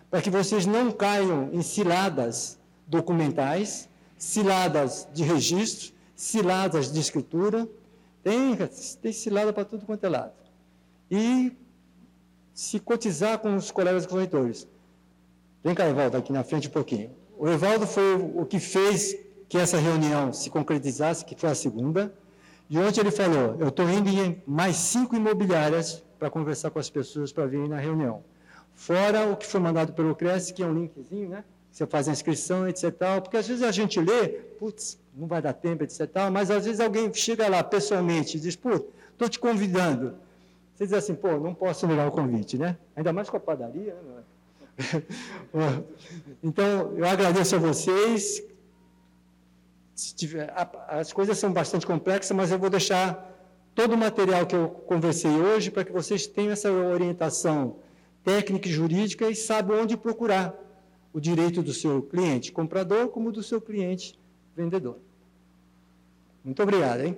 para que vocês não caiam em ciladas documentais, ciladas de registro, ciladas de escritura. Tem, tem cilada para tudo quanto é lado. E se cotizar com os colegas corretores. Vem cá, Evaldo, aqui na frente um pouquinho. O Evaldo foi o que fez que essa reunião se concretizasse, que foi a segunda. E ontem ele falou, eu estou indo em mais cinco imobiliárias para conversar com as pessoas para virem na reunião. Fora o que foi mandado pelo Cresce, que é um linkzinho, né? Você faz a inscrição, etc. Porque às vezes a gente lê, putz, não vai dar tempo, etc. Mas às vezes alguém chega lá pessoalmente e diz, pô, estou te convidando. Você diz assim, pô, não posso negar o convite, né? Ainda mais com a padaria, né? então, eu agradeço a vocês, tiver, as coisas são bastante complexas, mas eu vou deixar todo o material que eu conversei hoje para que vocês tenham essa orientação técnica e jurídica e saibam onde procurar o direito do seu cliente comprador como do seu cliente vendedor. Muito obrigado, hein?